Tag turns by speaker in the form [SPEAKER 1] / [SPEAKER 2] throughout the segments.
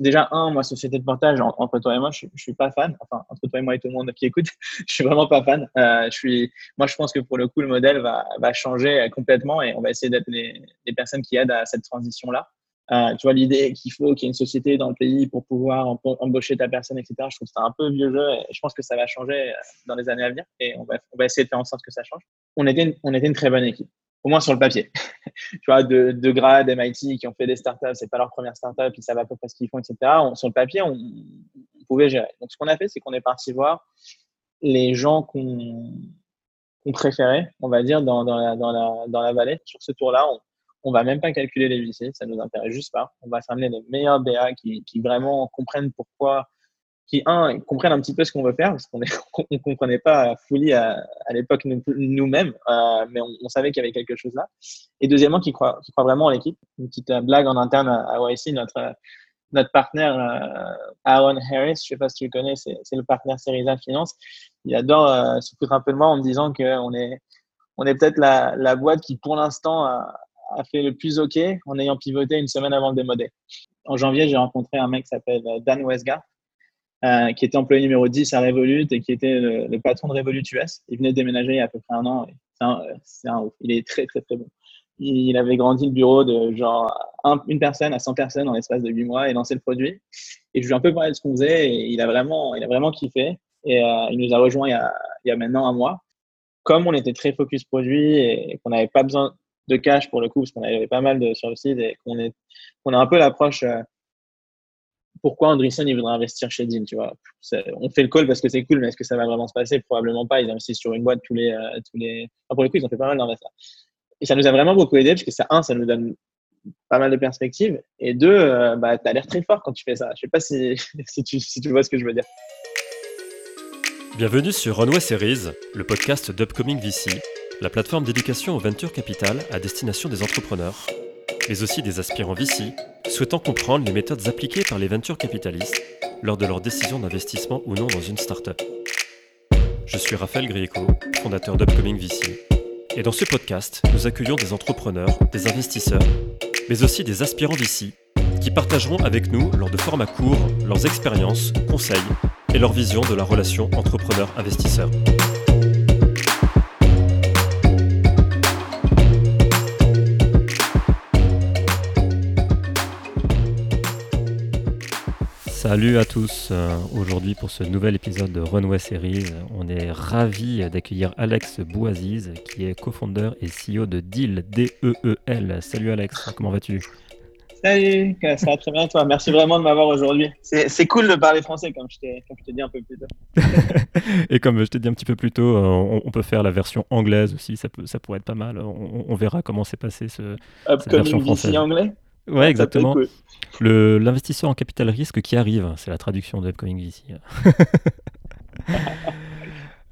[SPEAKER 1] déjà, un, moi, société de portage, entre toi et moi, je, je suis pas fan. Enfin, entre toi et moi et tout le monde qui écoute, je suis vraiment pas fan. Euh, je suis, moi, je pense que pour le coup, le modèle va, va changer complètement et on va essayer d'être les, les, personnes qui aident à cette transition-là. Euh, tu vois, l'idée qu'il faut qu'il y ait une société dans le pays pour pouvoir embaucher ta personne, etc. Je trouve que c'est un peu vieux jeu et je pense que ça va changer dans les années à venir et on va, on va essayer de faire en sorte que ça change. On était une, on était une très bonne équipe au moins sur le papier. tu vois, de, de grades MIT qui ont fait des startups, c'est pas leur première startup, ils savent à peu près ce qu'ils font, etc. sur le papier, on, pouvait gérer. Donc, ce qu'on a fait, c'est qu'on est parti voir les gens qu'on préférait, on va dire, dans, dans, la, dans, la, dans la vallée. Sur ce tour-là, on, on va même pas calculer les VC, ça nous intéresse juste pas. On va s'amener les meilleurs BA qui, qui vraiment comprennent pourquoi qui, un, comprennent un petit peu ce qu'on veut faire, parce qu'on ne comprenait pas fully à, l'époque nous-mêmes, euh, mais on, savait qu'il y avait quelque chose là. Et deuxièmement, qui croient, vraiment en l'équipe. Une petite euh, blague en interne à, YC, notre, notre partenaire euh, Aaron Harris, je sais pas si tu le connais, c'est le partenaire Seriza Finance. Il adore euh, se foutre un peu de moi en me disant qu'on est, on est peut-être la, la boîte qui, pour l'instant, a, a, fait le plus OK en ayant pivoté une semaine avant le démodé. En janvier, j'ai rencontré un mec qui s'appelle Dan Westgard, euh, qui était employé numéro 10 à Revolut et qui était le, patron de Revolut US. Il venait de déménager il y a à peu près un an. C'est un, il est très, très, très bon. Il, avait grandi le bureau de genre une personne à 100 personnes en l'espace de 8 mois et lancé le produit. Et je lui ai un peu parlé de ce qu'on faisait et il a vraiment, il a vraiment kiffé. Et euh, il nous a rejoint il y a, il y a maintenant un mois. Comme on était très focus produit et qu'on n'avait pas besoin de cash pour le coup, parce qu'on avait pas mal de sur le site et qu'on est, on a un peu l'approche euh, pourquoi Andreessen il voudrait investir chez Dean, tu vois. On fait le call parce que c'est cool, mais est-ce que ça va vraiment se passer? Probablement pas. Ils investissent sur une boîte tous les, euh, tous les. pour le coup, ils ont fait pas mal d'investissements. Et ça nous a vraiment beaucoup aidé parce que ça, un, ça nous donne pas mal de perspectives, et deux, euh, bah, tu as l'air très fort quand tu fais ça. Je sais pas si, si, tu, si tu vois ce que je veux dire.
[SPEAKER 2] Bienvenue sur Runway Series, le podcast d'Upcoming VC, la plateforme d'éducation au venture capital à destination des entrepreneurs mais aussi des aspirants VC, souhaitant comprendre les méthodes appliquées par les ventures capitalistes lors de leur décision d'investissement ou non dans une startup. Je suis Raphaël Grieco, fondateur d'Upcoming VC, et dans ce podcast, nous accueillons des entrepreneurs, des investisseurs, mais aussi des aspirants VC qui partageront avec nous, lors de formats courts, leurs expériences, conseils et leur vision de la relation entrepreneur-investisseur. Salut à tous, euh, aujourd'hui pour ce nouvel épisode de Runway Series, on est ravi d'accueillir Alex Bouaziz qui est co-founder et CEO de Deal, D-E-E-L. Salut Alex, comment vas-tu?
[SPEAKER 1] Salut, ça va très bien toi, merci vraiment de m'avoir aujourd'hui. C'est cool de parler français comme je t'ai dit un peu plus tôt.
[SPEAKER 2] et comme je t'ai dit un petit peu plus tôt, euh, on, peut faire la version anglaise aussi, ça, peut, ça pourrait être pas mal, on, verra comment s'est passé ce,
[SPEAKER 1] cette version française. anglais?
[SPEAKER 2] Ouais, exactement. Le L'investisseur en capital risque qui arrive, c'est la traduction de Upcoming ici.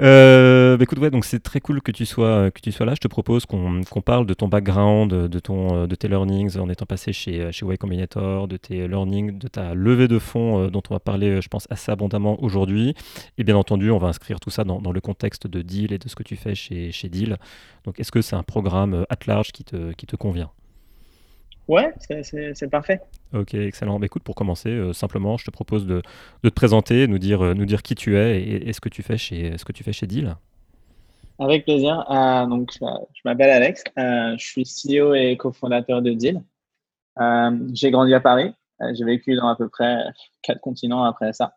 [SPEAKER 2] Euh, bah, écoute, ouais, donc c'est très cool que tu sois que tu sois là. Je te propose qu'on parle de ton background, de ton de tes learnings en étant passé chez chez Y Combinator, de tes learnings, de ta levée de fonds euh, dont on va parler, je pense, assez abondamment aujourd'hui. Et bien entendu, on va inscrire tout ça dans, dans, le contexte de Deal et de ce que tu fais chez chez Deal. Donc, est-ce que c'est un programme euh, at large qui te qui te convient?
[SPEAKER 1] Ouais, c'est parfait.
[SPEAKER 2] Ok, excellent. Bah, écoute, pour commencer, euh, simplement, je te propose de, de, te présenter, nous dire, euh, nous dire qui tu es et, ce que tu fais chez, ce que tu fais chez Deal.
[SPEAKER 1] Avec plaisir. Euh, donc, je, m'appelle Alex. je suis CEO et cofondateur de Deal. J'ai grandi à Paris. J'ai vécu dans à peu près quatre continents après ça.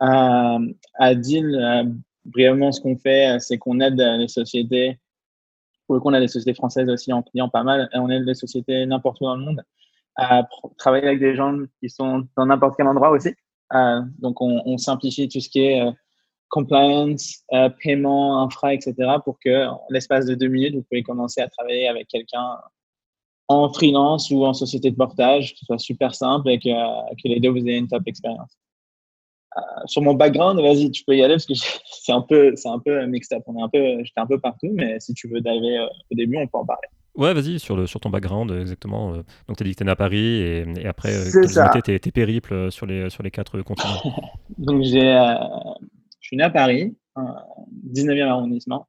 [SPEAKER 1] à Deal, brièvement, ce qu'on fait, c'est qu'on aide les sociétés pour le coup, on a des sociétés françaises aussi en client pas mal. Et on aide des sociétés n'importe où dans le monde à travailler avec des gens qui sont dans n'importe quel endroit aussi. Euh, donc, on, simplifie tout ce qui est euh, compliance, euh, paiement, infra, etc. pour que, l'espace de deux minutes, vous pouvez commencer à travailler avec quelqu'un en freelance ou en société de portage, que ce soit super simple et que, que les deux vous ayez une top expérience. Euh, sur mon background, vas-y, tu peux y aller parce que c'est un peu, c'est un peu mixed up. On est un peu, j'étais un peu partout, mais si tu veux diver euh, au début, on peut en parler.
[SPEAKER 2] Ouais, vas-y, sur, le, sur ton background, exactement. Euh, donc, tu as dit que tu es né à Paris et, et après, quels tes, tes, périples sur les, sur les quatre continents
[SPEAKER 1] Donc, j'ai, je suis né à Paris, 19e arrondissement.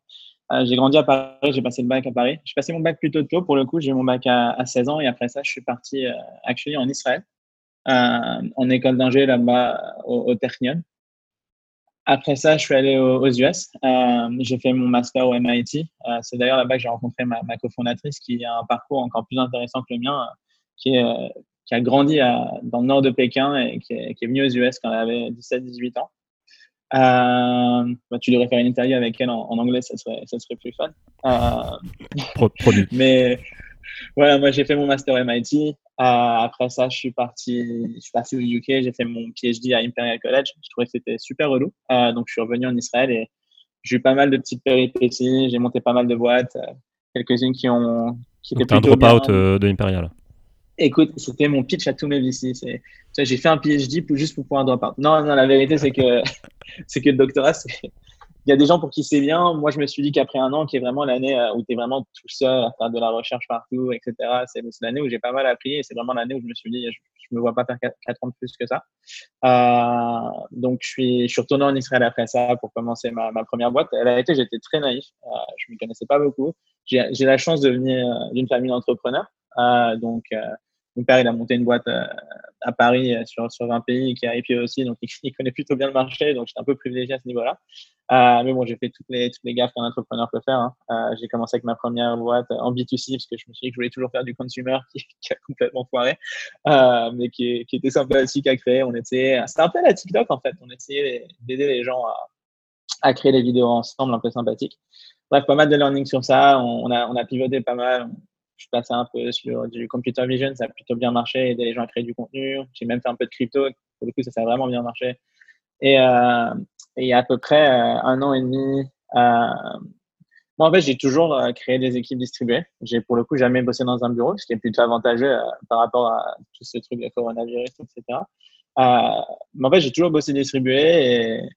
[SPEAKER 1] j'ai grandi à Paris, j'ai passé le bac à Paris. J'ai passé mon bac plutôt tôt, pour le coup, j'ai eu mon bac à, à, 16 ans et après ça, je suis parti actually en Israël en école d'ingé là-bas au, au Après ça, je suis allé aux, US. j'ai fait mon master au MIT. c'est d'ailleurs là-bas que j'ai rencontré ma, ma, cofondatrice qui a un parcours encore plus intéressant que le mien, qui, est, qui a grandi dans le nord de Pékin et qui est, qui est venue aux US quand elle avait 17-18 ans. Euh, bah, tu devrais faire une interview avec elle en, anglais, ça serait, ça serait plus fun.
[SPEAKER 2] Euh,
[SPEAKER 1] mais voilà, moi j'ai fait mon master MIT. Euh, après ça, je suis parti, je suis parti au UK, j'ai fait mon PhD à Imperial College. Je trouvais que c'était super relou. Euh, donc je suis revenu en Israël et j'ai eu pas mal de petites péripéties. J'ai monté pas mal de boîtes, euh, quelques-unes qui ont.
[SPEAKER 2] Qui étaient un drop-out de Imperial.
[SPEAKER 1] Écoute, c'était mon pitch à tous mes VC. J'ai fait un PhD pour, juste pour pouvoir drop out. Non, non, la vérité, c'est que, c'est que le doctorat, il y a des gens pour qui c'est bien. Moi, je me suis dit qu'après un an, qui est vraiment l'année euh, où tu es vraiment tout seul à faire de la recherche partout, etc., c'est l'année où j'ai pas mal appris et c'est vraiment l'année où je me suis dit, je, ne me vois pas faire 4, ans de plus que ça. Euh, donc, je suis, je retourné en Israël après ça pour commencer ma, première boîte. La vérité, j'étais très naïf. Euh, je ne me connaissais pas beaucoup. J'ai la chance de venir d'une famille d'entrepreneurs. Donc, mon père, il a monté une boîte euh, à Paris euh, sur, sur un pays qui a IPO aussi, donc il, connaît plutôt bien le marché, donc j'étais un peu privilégié à ce niveau-là. Euh, mais bon, j'ai fait toutes les, toutes les gaffes qu'un entrepreneur peut faire. Hein. J'ai commencé avec ma première boîte en B2C, parce que je me suis dit que je voulais toujours faire du consumer, qui, a complètement foiré, mais qui, était sympathique à créer. On était, c'était un peu la TikTok en fait, on essayait d'aider les gens à, créer des vidéos ensemble un peu sympathiques. Bref, pas mal de learning sur ça. On a pivoté pas mal je passé un peu sur du computer vision, ça a plutôt bien marché, aider les gens à créer du contenu. J'ai même fait un peu de crypto, pour le coup, ça, ça a vraiment bien marché. Et, euh, il y a à peu près euh, un an et demi, euh, moi, en fait, j'ai toujours euh, créé des équipes distribuées. J'ai, pour le coup, jamais bossé dans un bureau, ce qui est plutôt avantageux euh, par rapport à tout ce truc de coronavirus, etc. mais en fait, j'ai toujours bossé distribué et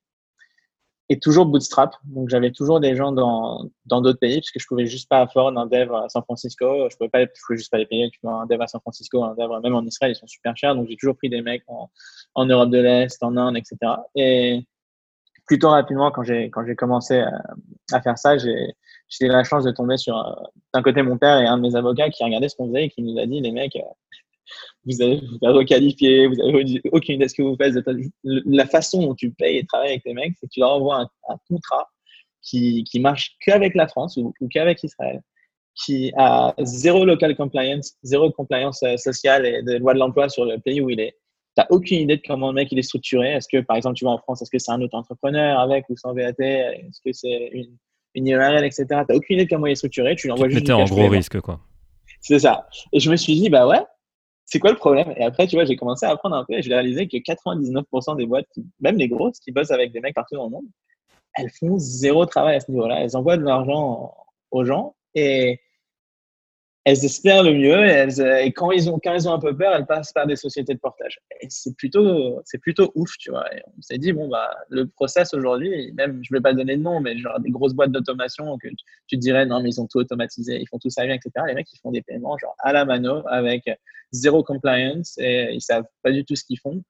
[SPEAKER 1] et toujours bootstrap. Donc, j'avais toujours des gens dans dans d'autres pays parce que je pouvais juste pas afford un dev à San Francisco. Je pouvais pas, je pouvais juste pas les payer. Tu vois, un dev à San Francisco, un dev même en Israël, ils sont super chers. Donc, j'ai toujours pris des mecs en, en Europe de l'Est, en Inde, etc. Et plutôt rapidement, quand j'ai quand j'ai commencé à, à, faire ça, j'ai j'ai eu la chance de tomber sur d'un côté mon père et un de mes avocats qui regardaient ce qu'on faisait et qui nous a dit les mecs vous avez, vous avez requalifié, vous avez aucune idée de ce que vous faites. La façon dont tu payes et travailles avec tes mecs, c'est que tu leur envoies un, contrat qui, qui marche qu'avec la France ou, qu'avec Israël, qui a zéro local compliance, zéro compliance euh, sociale et de loi de l'emploi sur le pays où il est. Tu n'as aucune idée de comment le mec il est structuré. Est-ce que, par exemple, tu vas en France, est-ce que c'est un autre entrepreneur avec ou sans VAT Est-ce que c'est une, une URL, etc. Tu n'as aucune idée de comment il est structuré. Tu l'envoies juste.
[SPEAKER 2] Tu en gros risque, quoi.
[SPEAKER 1] C'est ça. Et je me suis dit, bah ouais, c'est quoi le problème? Et après, tu vois, j'ai commencé à apprendre un peu et j'ai réalisé que 99% des boîtes, même les grosses, qui bossent avec des mecs partout dans le monde, elles font zéro travail à ce niveau-là. Elles envoient de l'argent aux gens et elles espèrent le mieux et, elles, et, quand, ils ont, quand ils ont un peu peur, elles passent par des sociétés de portage. Et c'est plutôt, c'est plutôt ouf, tu vois. Et on s'est dit, bon, bah, le process aujourd'hui, même, je vais pas donner de nom, mais genre des grosses boîtes d'automation que tu, te dirais, non, mais ils ont tout automatisé, ils font tout ça bien, etc. Les mecs, ils font des paiements genre à la mano avec zéro compliance et ils savent pas du tout ce qu'ils font.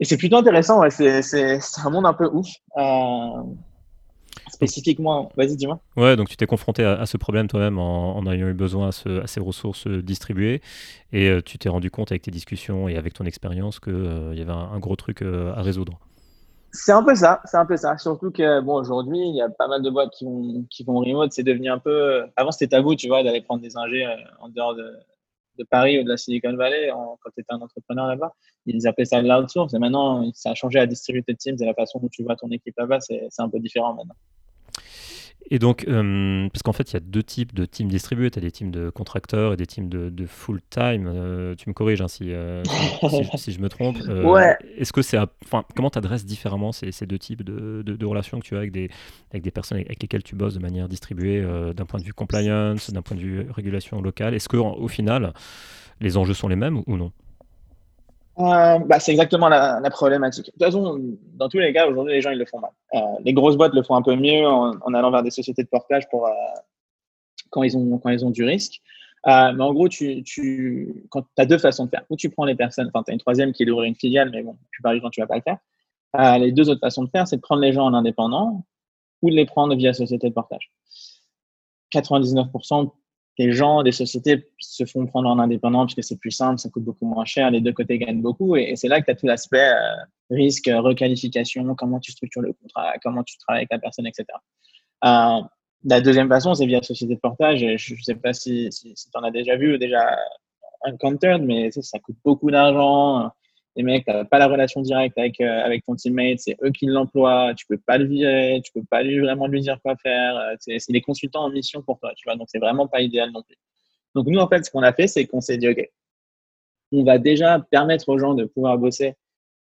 [SPEAKER 1] Et c'est plutôt intéressant, ouais. c'est un monde un peu ouf. Euh, spécifiquement, vas-y, dis-moi.
[SPEAKER 2] Ouais, donc tu t'es confronté à, ce problème toi-même en, en, ayant eu besoin à, ces ressources distribuées et euh, tu t'es rendu compte avec tes discussions et avec ton expérience qu'il euh, y avait un, gros truc à résoudre.
[SPEAKER 1] C'est un peu ça, c'est un peu ça. Surtout que, bon, aujourd'hui, il y a pas mal de boîtes qui vont, qui vont remote. C'est devenu un peu. Avant, c'était tabou, tu vois, d'aller prendre des ingés en dehors de, de Paris ou de la Silicon Valley quand tu étais un entrepreneur là-bas. Ils appelaient ça l'outsource et maintenant, ça a changé à Distributed Teams et la façon dont tu vois ton équipe là-bas, c'est un peu différent maintenant.
[SPEAKER 2] Et donc, euh, parce qu'en fait, il y a deux types de teams distribués. Tu as des teams de contracteurs et des teams de, full-time. Euh, tu me corriges hein, euh, si, si, je me trompe.
[SPEAKER 1] ouais.
[SPEAKER 2] Est-ce que c'est, enfin, comment tu adresses différemment ces, ces, deux types de, de, relations que tu as avec des, avec des personnes avec lesquelles tu bosses de manière distribuée, d'un point de vue compliance, d'un point de vue régulation locale? Est-ce qu'au final, les enjeux sont les mêmes ou non?
[SPEAKER 1] Euh, bah, c'est exactement la, la, problématique. De toute façon, dans tous les cas, aujourd'hui, les gens, ils le font mal. Euh, les grosses boîtes le font un peu mieux en, en allant vers des sociétés de portage pour, euh, quand, ils ont, quand ils ont du risque. Euh, mais en gros, tu, tu quand as deux façons de faire. Ou tu prends les personnes, enfin, tu as une troisième qui est d'ouvrir une filiale, mais bon, tu parles du tu vas pas le faire. Euh, les deux autres façons de faire, c'est de prendre les gens en indépendant ou de les prendre via société de portage. 99% des gens, des sociétés se font prendre en indépendant parce que c'est plus simple, ça coûte beaucoup moins cher, les deux côtés gagnent beaucoup. Et, c'est là que tu as tout l'aspect euh, risque, requalification, comment tu structures le contrat, comment tu travailles avec la personne, etc. Euh, la deuxième façon, c'est via société de portage. Je ne sais pas si, si, tu en as déjà vu ou déjà encountered, mais ça coûte beaucoup d'argent les mecs, tu n'as pas la relation directe avec, euh, avec ton teammate, c'est eux qui l'emploient, tu peux pas le virer, tu peux pas lui, vraiment lui dire quoi faire. Euh, c'est des consultants en mission pour toi, tu vois, donc c'est vraiment pas idéal non plus. Donc nous, en fait, ce qu'on a fait, c'est qu'on s'est dit, OK, on va déjà permettre aux gens de pouvoir bosser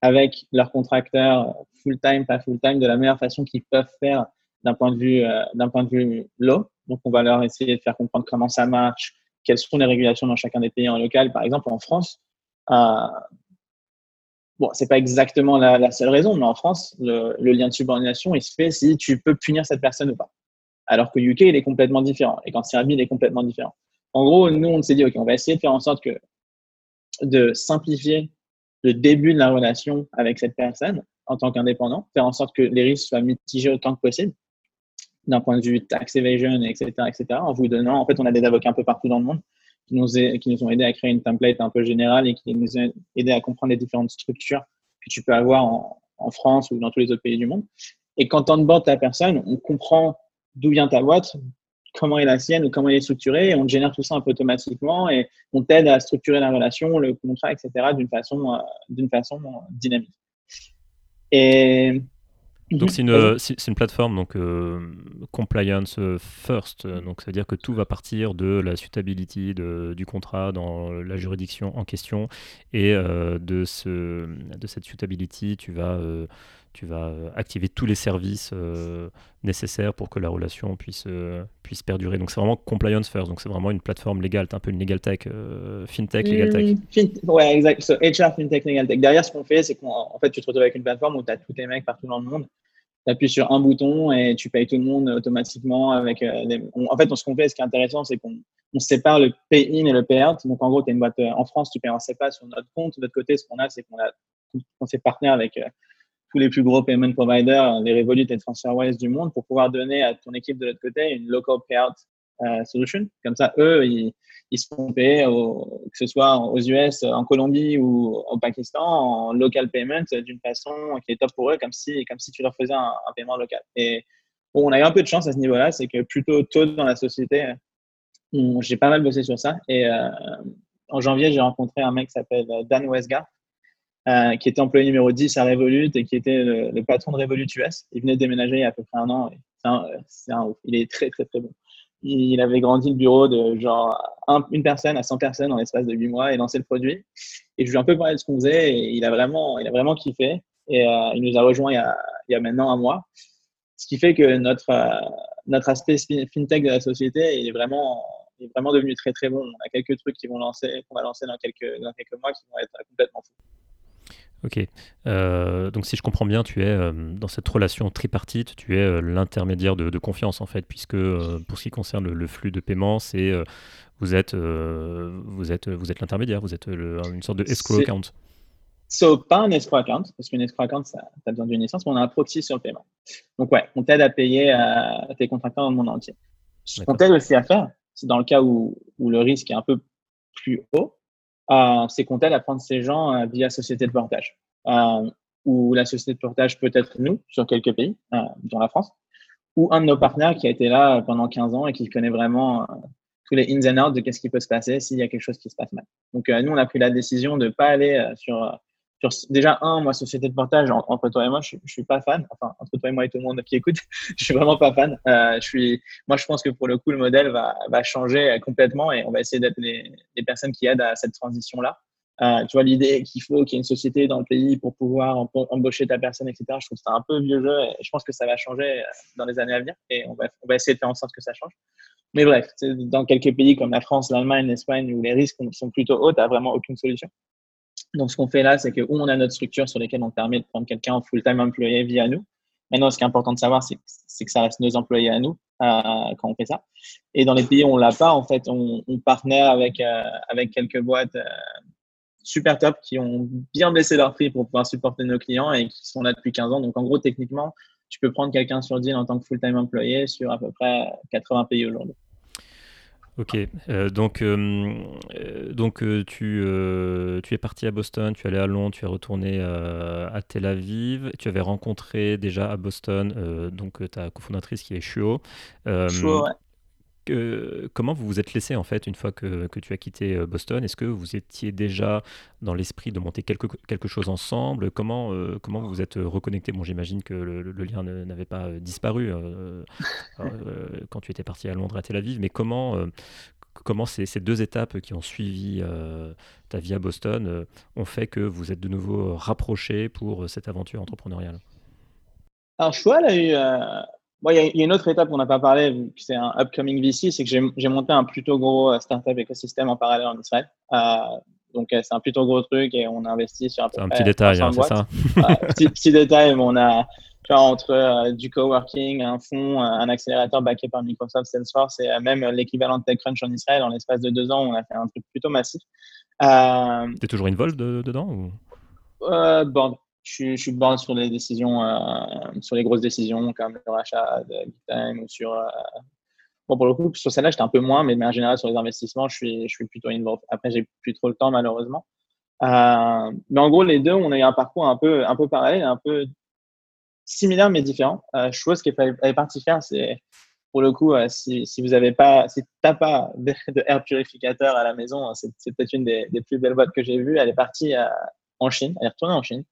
[SPEAKER 1] avec leurs contracteurs full-time, pas full-time, de la meilleure façon qu'ils peuvent faire d'un point de vue, euh, vue low. Donc, on va leur essayer de faire comprendre comment ça marche, quelles sont les régulations dans chacun des pays en local. Par exemple, en France, euh, Bon, c'est pas exactement la, seule raison, mais en France, le, lien de subordination, il se fait si tu peux punir cette personne ou pas. Alors que UK, il est complètement différent. Et quand Serbie, il est complètement différent. En gros, nous, on s'est dit, OK, on va essayer de faire en sorte que de simplifier le début de la relation avec cette personne en tant qu'indépendant, faire en sorte que les risques soient mitigés autant que possible d'un point de vue tax evasion, etc., etc., en vous donnant, en fait, on a des avocats un peu partout dans le monde qui nous, ont aidé à créer une template un peu générale et qui nous ont aidé à comprendre les différentes structures que tu peux avoir en, France ou dans tous les autres pays du monde. Et quand on onboard ta personne, on comprend d'où vient ta boîte, comment est la sienne ou comment elle est structurée, et on génère tout ça un peu automatiquement et on t'aide à structurer la relation, le contrat, etc. d'une façon, euh, d'une façon dynamique.
[SPEAKER 2] Et donc mhm. c'est une, une, plateforme donc euh, compliance first, donc c'est à dire que tout va partir de la suitability de, du contrat dans la juridiction en question. Et euh, de, ce, de cette suitability tu vas euh, tu vas activer tous les services nécessaires pour que la relation puisse puisse perdurer. Donc c'est vraiment compliance first, donc c'est vraiment une plateforme légale, un peu une legal tech, fintech, legal tech.
[SPEAKER 1] Mm, ouais, exact. So, HR, fintech, legal tech. Derrière, ce qu'on fait, c'est qu'en fait, tu te retrouves avec une plateforme où tu as tous tes mecs partout dans le monde tu appuies sur un bouton et tu payes tout le monde automatiquement. Avec, euh, en fait, ce qu'on fait, ce qui est intéressant, c'est qu'on on sépare le pay-in et le pay-out. Donc, en gros, tu une boîte euh, en France, tu payes en SEPA sur notre compte. De l'autre côté, ce qu'on a, c'est qu'on a on s'est partenaire avec euh, tous les plus gros payment providers, les Revolut et TransferWise du monde, pour pouvoir donner à ton équipe de l'autre côté une local payout solution. Comme ça, eux, ils, ils se font payer, que ce soit aux US, en Colombie ou au Pakistan, en local payment d'une façon qui est top pour eux, comme si, comme si tu leur faisais un, paiement local. Et bon, on a eu un peu de chance à ce niveau-là, c'est que plutôt tôt dans la société, j'ai pas mal bossé sur ça. Et euh, en janvier, j'ai rencontré un mec qui s'appelle Dan Westgard, euh, qui était employé numéro 10 à Revolut et qui était le, patron de Revolut US. Il venait de déménager il y a à peu près un an. Un, un, il est très, très, très bon il avait grandi le bureau de genre une personne à 100 personnes en l'espace de 8 mois et lancé le produit. Et je lui ai un peu parlé de ce qu'on faisait et il a vraiment, il a vraiment kiffé. Et euh, il nous a rejoint il y, a, il y, a, maintenant un mois. Ce qui fait que notre, euh, notre aspect fintech de la société est vraiment, est vraiment devenu très très bon. On a quelques trucs qui vont lancer, qu'on va lancer dans quelques, dans quelques mois qui vont être complètement fous.
[SPEAKER 2] Ok. Euh, donc si je comprends bien, tu es euh, dans cette relation tripartite, tu es euh, l'intermédiaire de, confiance en fait, puisque pour ce qui concerne le, flux de paiement, c'est vous êtes vous êtes vous êtes l'intermédiaire, vous êtes une sorte de escrow account.
[SPEAKER 1] So, pas un escrow account, parce qu'une escrow account, ça as besoin d'une licence, mais on a un proxy sur le paiement. Donc ouais, on t'aide à payer tes contracteurs dans le monde entier. Ce qu'on t'aide aussi à faire, c'est dans le cas où, où le risque est un peu plus haut, c'est qu'on t'aide à prendre ces gens euh, via société de portage. Euh, ou la société de portage peut être nous, sur quelques pays, dont la France, ou un de nos partenaires qui a été là pendant 15 ans et qui connaît vraiment tous les ins and outs de qu'est-ce qui peut se passer s'il y a quelque chose qui se passe mal. Donc, nous, on a pris la décision de ne pas aller sur déjà un, moi société de portage entre toi et moi, je, je suis pas fan. Enfin entre toi et moi et tout le monde qui écoute, je suis vraiment pas fan. Euh, je suis, moi je pense que pour le coup le modèle va, va changer complètement et on va essayer d'être les, les, personnes qui aident à cette transition là. Euh, tu vois l'idée qu'il faut qu'il y ait une société dans le pays pour pouvoir embaucher ta personne, etc. Je trouve que c'est un peu vieux jeu et je pense que ça va changer euh, dans les années à venir et on va, on va essayer de faire en sorte que ça change. Mais bref, dans quelques pays comme la France, l'Allemagne, l'Espagne où les risques sont plutôt hauts, tu n'as vraiment aucune solution. Donc, ce qu'on fait là, c'est que on a notre structure sur laquelle on permet de prendre quelqu'un en full-time employé via nous. Maintenant, ce qui est important de savoir, c'est que ça reste nos employés à nous euh, quand on fait ça. Et dans les pays où on l'a pas, en fait, on, on partenaire avec, euh, avec quelques boîtes euh, super top qui ont bien baissé leur prix pour pouvoir supporter nos clients et qui sont là depuis 15 ans. Donc, en gros, techniquement, tu peux prendre quelqu'un sur deal en tant que full-time employé sur à peu près 80 pays aujourd'hui.
[SPEAKER 2] Ok, euh, donc, euh, donc tu, es parti à Boston, tu es allé à Londres, tu es retourné à Tel Aviv, tu avais rencontré déjà à Boston donc ta cofondatrice qui est Shuo.
[SPEAKER 1] Shuo, ouais
[SPEAKER 2] comment vous vous êtes laissé en fait une fois que, que tu as quitté euh, Boston? Est-ce que vous étiez déjà dans l'esprit de monter quelque, quelque chose ensemble? Comment, euh, comment vous vous êtes reconnecté? Bon, j'imagine que le, lien n'avait pas euh, disparu quand tu étais parti à Londres, à Tel Aviv, mais comment, comment ces, ces, deux étapes qui ont suivi ta vie à Boston ont fait que vous êtes de nouveau rapprochés pour cette aventure entrepreneuriale?
[SPEAKER 1] Alors, a eu il y, a une autre étape qu'on n'a pas parlé, c'est un upcoming VC, c'est que j'ai monté un plutôt gros euh, startup écosystème en parallèle en Israël. Euh, donc, euh, c'est un plutôt gros truc et on a investi sur un
[SPEAKER 2] peu. un petit détail, hein, c'est ça
[SPEAKER 1] petit, petit, détail, mais on a, tu vois, entre du coworking, un fonds, un accélérateur backé par Microsoft, Salesforce et même l'équivalent de TechCrunch en Israël, en l'espace de deux ans, on a fait un truc plutôt massif.
[SPEAKER 2] T'es toujours involved dedans ou?
[SPEAKER 1] Bon, je, je suis bon sur les décisions, euh, sur les grosses décisions comme le rachat de Time ou sur. Euh, bon, pour le coup, sur celle-là, j'étais un peu moins, mais en général, sur les investissements, je suis, je suis plutôt involved. Après, j'ai plus trop le temps, malheureusement. Euh, mais en gros, les deux, on a eu un parcours un peu, un peu parallèle, un peu similaire, mais différent. Euh, chose qui est partie faire, c'est pour le coup, si, si vous n'avez pas, si t'as pas de, de, air purificateur à la maison, c'est peut-être une des, des, plus belles boîtes que j'ai vues. Elle est partie en Chine, elle est retournée en Chine.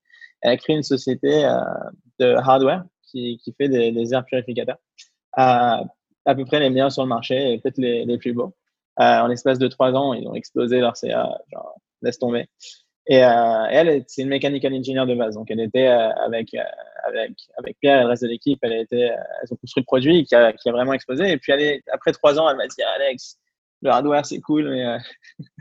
[SPEAKER 1] Elle a créé une société euh, de hardware qui, fait des, des, purificateurs. à peu près les meilleurs sur le marché et peut-être les, les, plus beaux. Euh, en l'espace de trois ans, ils ont explosé leur CA, genre, laisse tomber. Et, euh, elle, c'est une mechanical engineer de base. Donc, elle était avec, avec, avec Pierre et le reste de l'équipe. Elle, était, elles ont construit le produit qui a, qui a vraiment explosé. Et puis, après trois ans, elle m'a dit Alex, le hardware, c'est cool, mais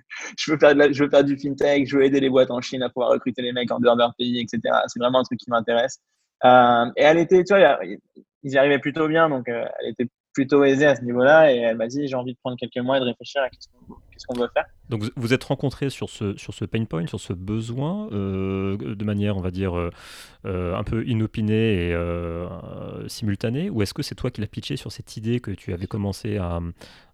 [SPEAKER 1] je, veux faire du fintech, je veux aider les boîtes en Chine à pouvoir recruter les mecs en dehors de leur pays, etc. C'est vraiment un truc qui m'intéresse. Euh, et elle était, tu vois, ils y arrivaient plutôt bien, donc euh, elle était plutôt aisée à ce niveau-là. Et elle m'a dit, j'ai envie de prendre quelques mois et de réfléchir à qu'est-ce qu'on
[SPEAKER 2] Donc vous êtes rencontrés sur ce, sur ce pain point, sur ce besoin, euh, de manière, on va dire, euh, un peu inopinée et euh, simultanée, ou est-ce que c'est toi qui l'as pitché sur cette idée que tu avais commencé à,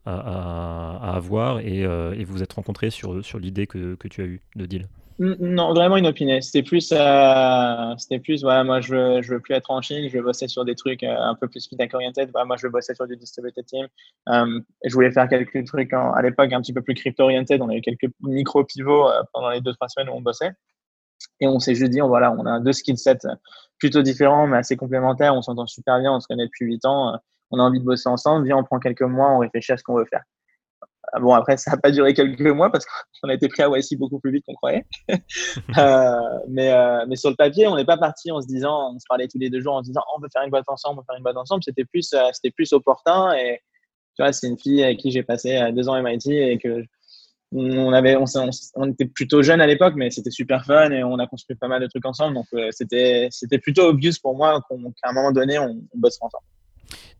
[SPEAKER 2] à, avoir et, et, vous êtes rencontrés sur, sur l'idée que, que tu as eue de deal?
[SPEAKER 1] Non, vraiment inopiné. C'était plus, euh, c'était plus, voilà, moi je veux, je veux plus être en Chine, je veux bosser sur des trucs euh, un peu plus feedback oriented. moi je veux bosser sur du distributed team. Euh, je voulais faire quelques trucs à l'époque un petit peu plus crypto oriented. On a eu quelques micro pivots pendant les deux trois semaines où on bossait. Et on s'est juste dit, on, voilà, on a deux skill sets plutôt différents mais assez complémentaires. On s'entend super bien, on se connaît depuis huit ans. on a envie de bosser ensemble. Viens, on prend quelques mois, on réfléchit à ce qu'on veut faire. Ah bon, après, ça n'a pas duré quelques mois parce qu'on a été pris à YC beaucoup plus vite qu'on croyait. euh, mais, euh, mais sur le papier, on n'est pas parti en se disant, on se parlait tous les deux jours en se disant, oh, on veut faire une boîte ensemble, on veut faire une boîte ensemble. C'était plus, euh, c'était plus opportun. Et tu vois, c'est une fille avec qui j'ai passé deux ans à MIT et que on avait, on, on, était plutôt jeunes à l'époque, mais c'était super fun et on a construit pas mal de trucs ensemble. Donc, c'était, c'était plutôt obvious pour moi qu'à un moment donné, on, on bossera ensemble.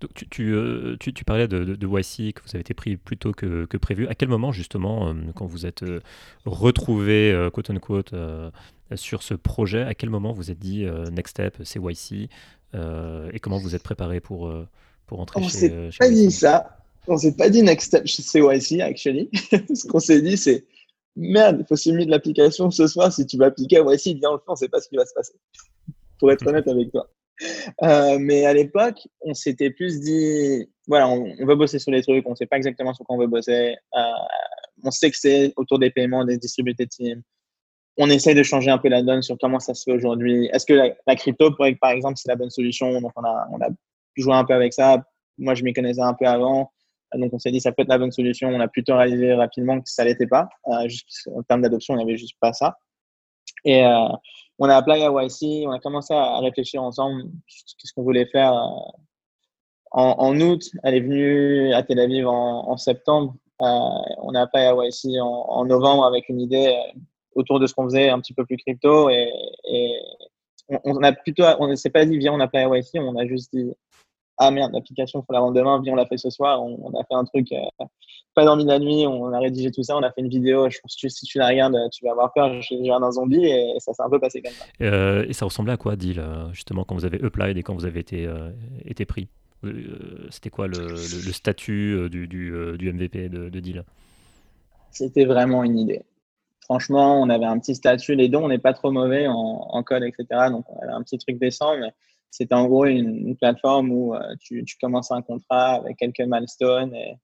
[SPEAKER 2] Donc, tu, euh, tu, tu, parlais de, de, YC, que vous avez été pris plus tôt que, que prévu. À quel moment, justement, euh, quand vous êtes euh, retrouvé, quote unquote, sur ce projet, à quel moment vous êtes dit next step, c'est YC Et comment vous êtes préparé pour, pour entrer
[SPEAKER 1] On
[SPEAKER 2] chez,
[SPEAKER 1] On s'est pas dit ça. On s'est pas dit next step chez YC, actually. ce qu'on s'est dit, c'est merde, il faut signer de l'application ce soir. Si tu vas appliquer à YC, bien, on ne sait pas ce qui va se passer. Pour être honnête avec toi. Euh, mais à l'époque, on s'était plus dit, voilà, on, on, veut bosser sur les trucs, on sait pas exactement sur quoi on veut bosser. Euh, on sait que c'est autour des paiements, des distributed teams. On essaye de changer un peu la donne sur comment ça se fait aujourd'hui. Est-ce que la, la, crypto, par exemple, c'est la bonne solution? Donc, on a, on a joué un peu avec ça. Moi, je m'y connaissais un peu avant. Donc, on s'est dit, ça peut être la bonne solution. On a plutôt réalisé rapidement que ça l'était pas. Euh, juste, en termes d'adoption, il n'y avait juste pas ça. Et, on a appelé à YC, on a commencé à réfléchir ensemble qu'est-ce qu'on voulait faire. Euh, en, août, elle est venue à Tel Aviv en, septembre. Euh, on a appelé à YC en, novembre avec une idée euh, autour de ce qu'on faisait un petit peu plus crypto et, on, on, a plutôt, on ne s'est pas dit viens on appelle YC, on a juste dit ah merde, l'application, il faut la rendre demain, viens, on l'a fait ce soir, on, on a fait un truc, euh, pas dormi la nuit, on a rédigé tout ça, on a fait une vidéo, je pense que si tu la regardes, tu vas avoir peur, j'ai un zombie, et ça s'est un peu passé comme ça.
[SPEAKER 2] Euh, et ça ressemblait à quoi, Deal, justement, quand vous avez applied et quand vous avez été, euh, été pris? C'était quoi le, statut du, du, MVP de, de deal?
[SPEAKER 1] C'était vraiment une idée. Franchement, on avait un petit statut. Les deux, on n'est pas trop mauvais en, code, etc. Donc, on avait un petit truc décent, mais c'était en gros une, plateforme où tu, tu, commences un contrat avec quelques milestones et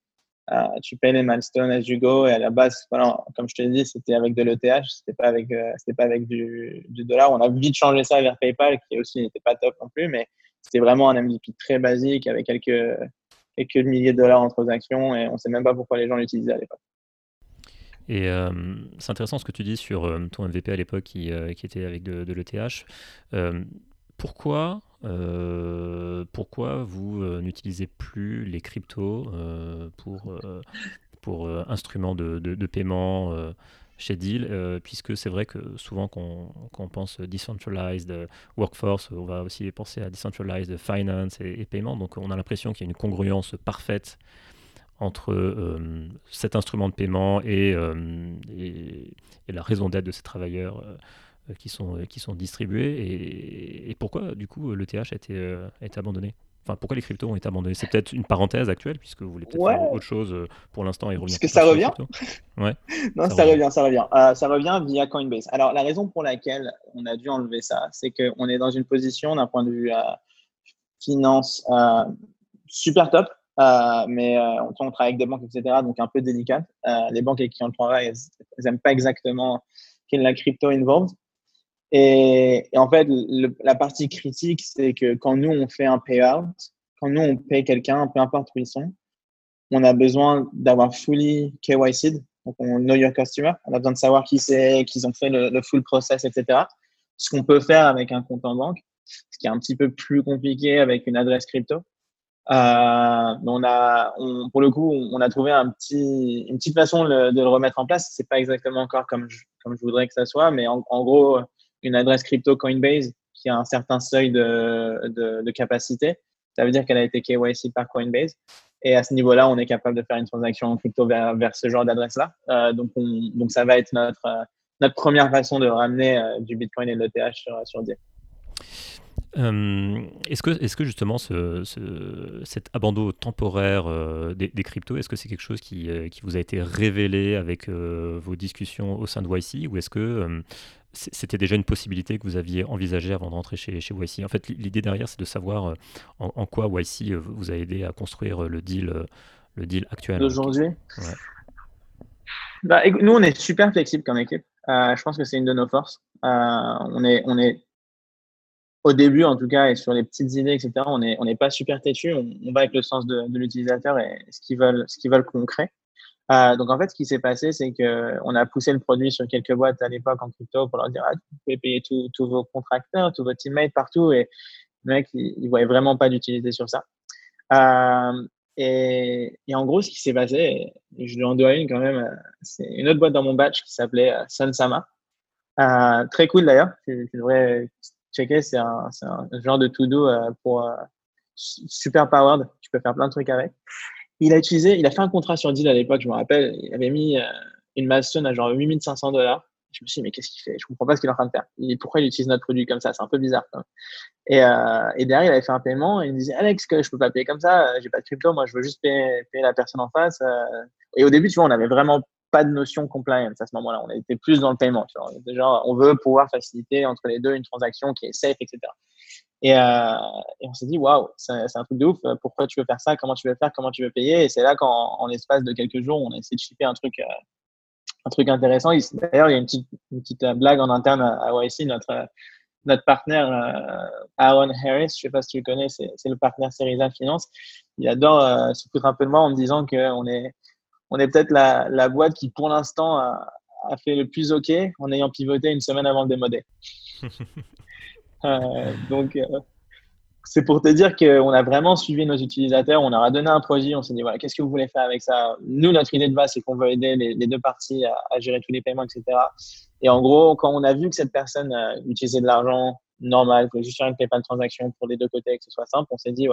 [SPEAKER 1] euh, tu payes les milestones as you go. Et à la base, comme je te dit, c'était avec de l'ETH, c'était pas avec, euh, c'était pas avec du, dollar. On a vite changé ça vers PayPal, qui aussi n'était pas top non plus, mais c'était vraiment un MVP très basique avec quelques, quelques milliers de dollars en transactions et on sait même pas pourquoi les gens l'utilisaient à l'époque.
[SPEAKER 2] Et euh, c'est intéressant ce que tu dis sur ton MVP à l'époque qui, qui, était avec de l'ETH. pourquoi euh, pourquoi vous euh, n'utilisez plus les cryptos euh, pour, pour instruments de, de, paiement chez Deal, puisque c'est vrai que souvent quand, on pense decentralized workforce, on va aussi penser à decentralized finance et, paiement, donc on a l'impression qu'il y a une congruence parfaite entre cet instrument de paiement et, et, et la raison d'être de ces travailleurs qui sont, euh, qui sont distribués et, pourquoi du coup l'ETH a été, euh, a été abandonné? Enfin, pourquoi les cryptos ont été abandonnés? C'est peut-être une parenthèse actuelle, puisque vous voulez peut-être faire autre chose pour l'instant et revenir.
[SPEAKER 1] Est-ce que ça revient Ouais. non, ça, revient. ça revient. ça revient via Coinbase. Alors, la raison pour laquelle on a dû enlever ça, c'est qu'on est dans une position d'un point de vue finance super top, mais on, travaille avec des banques, etc., donc un peu délicate. les banques avec qui on travaille, elles n'aiment pas exactement qu'il y ait la crypto involved. Et, en fait, la partie critique, c'est que quand nous, on fait un payout, quand nous, on paye quelqu'un, peu importe où ils sont, on a besoin d'avoir fully KYC, donc on know your customer, on a besoin de savoir qui c'est, qu'ils ont fait le, full process, etc. Ce qu'on peut faire avec un compte en banque, ce qui est un petit peu plus compliqué avec une adresse crypto. Euh, on a, on, pour le coup, on a trouvé un petit, une petite façon de, le remettre en place. C'est pas exactement encore comme je, comme je voudrais que ça soit, mais en, en gros, une adresse crypto Coinbase qui a un certain seuil de, de, capacité. Ça veut dire qu'elle a été KYC par Coinbase. Et à ce niveau-là, on est capable de faire une transaction en crypto vers, vers ce genre d'adresse-là. Euh, donc, donc, ça va être notre, euh, notre première façon de ramener euh, du Bitcoin et de l'ETH sur, sur DIA.
[SPEAKER 2] est-ce que, est que justement ce, cet abandon temporaire des, des, cryptos, est-ce que c'est quelque chose qui, qui, vous a été révélé avec vos discussions au sein de YC ou est-ce que c'était déjà une possibilité que vous aviez envisagée avant de rentrer chez, chez YC. En fait, l'idée derrière, c'est de savoir euh, en, quoi YC euh, vous a aidé à construire euh, le deal, le deal actuel.
[SPEAKER 1] Aujourd'hui bah, Nous, on est super flexible comme équipe. je pense que c'est une de nos forces. on, est, on est, au début, en tout cas, et sur les petites idées, etc., on n'est on pas super têtu. On, va avec le sens de, de l'utilisateur et ce qu'ils veulent, ce qu'ils veulent qu'on crée. Euh, donc en fait, ce qui s'est passé, c'est que on a poussé le produit sur quelques boîtes à l'époque en crypto pour leur dire ah, vous pouvez payer tous vos contracteurs, tous vos teammates partout, et le mec, il, il voyait vraiment pas d'utilité sur ça. Euh, et, et, en gros, ce qui s'est passé, et je lui en dois une quand même, euh, c'est une autre boîte dans mon batch qui s'appelait euh, Sunsama. Euh, très cool d'ailleurs, tu, tu, devrais checker, c'est un, un, genre de to-do euh, pour super powered, tu peux faire plein de trucs avec il a utilisé, il a fait un contrat sur deal à l'époque, je me rappelle, il avait mis euh, une milestone à genre 8500 dollars. Je me suis dit, mais qu'est-ce qu'il fait? Je comprends pas ce qu'il est en train de faire. Et pourquoi il utilise notre produit comme ça? C'est un peu bizarre. Et, euh, et, derrière, il avait fait un paiement et il me disait, Alex, que je peux pas payer comme ça, j'ai pas de crypto, moi je veux juste payer, la personne en face. Euh. Et au début, tu vois, on avait vraiment pas de notion compliance à ce moment-là. On était plus dans le paiement. Tu on veut pouvoir faciliter entre les deux une transaction qui est safe, etc. Et, euh, et on s'est dit, waouh, c'est un truc de ouf. Pourquoi tu veux faire ça Comment tu veux faire Comment tu veux payer Et c'est là qu'en en l'espace de quelques jours, on a essayé de shipper un truc, euh, un truc intéressant. D'ailleurs, il y a une petite, euh, blague en interne à YC. Notre, notre partenaire, Aaron Harris, je sais pas si tu le connais, c'est le partenaire Seriza Finance. Il adore se foutre un peu de moi en me disant qu'on est, on est peut-être la, la boîte qui, pour l'instant, a, a fait le plus OK en ayant pivoté une semaine avant le démodé. Euh, donc, euh, c'est pour te dire qu'on a vraiment suivi nos utilisateurs, on leur a donné un projet, on s'est dit, qu'est-ce que vous voulez faire avec ça? Nous, notre idée de base, c'est qu'on veut aider les, deux parties à, gérer tous les paiements, etc. Et en gros, quand on a vu que cette personne euh, utilisait de l'argent normal, que juste faire une PayPal transaction pour les deux côtés, que ce soit simple, on s'est dit,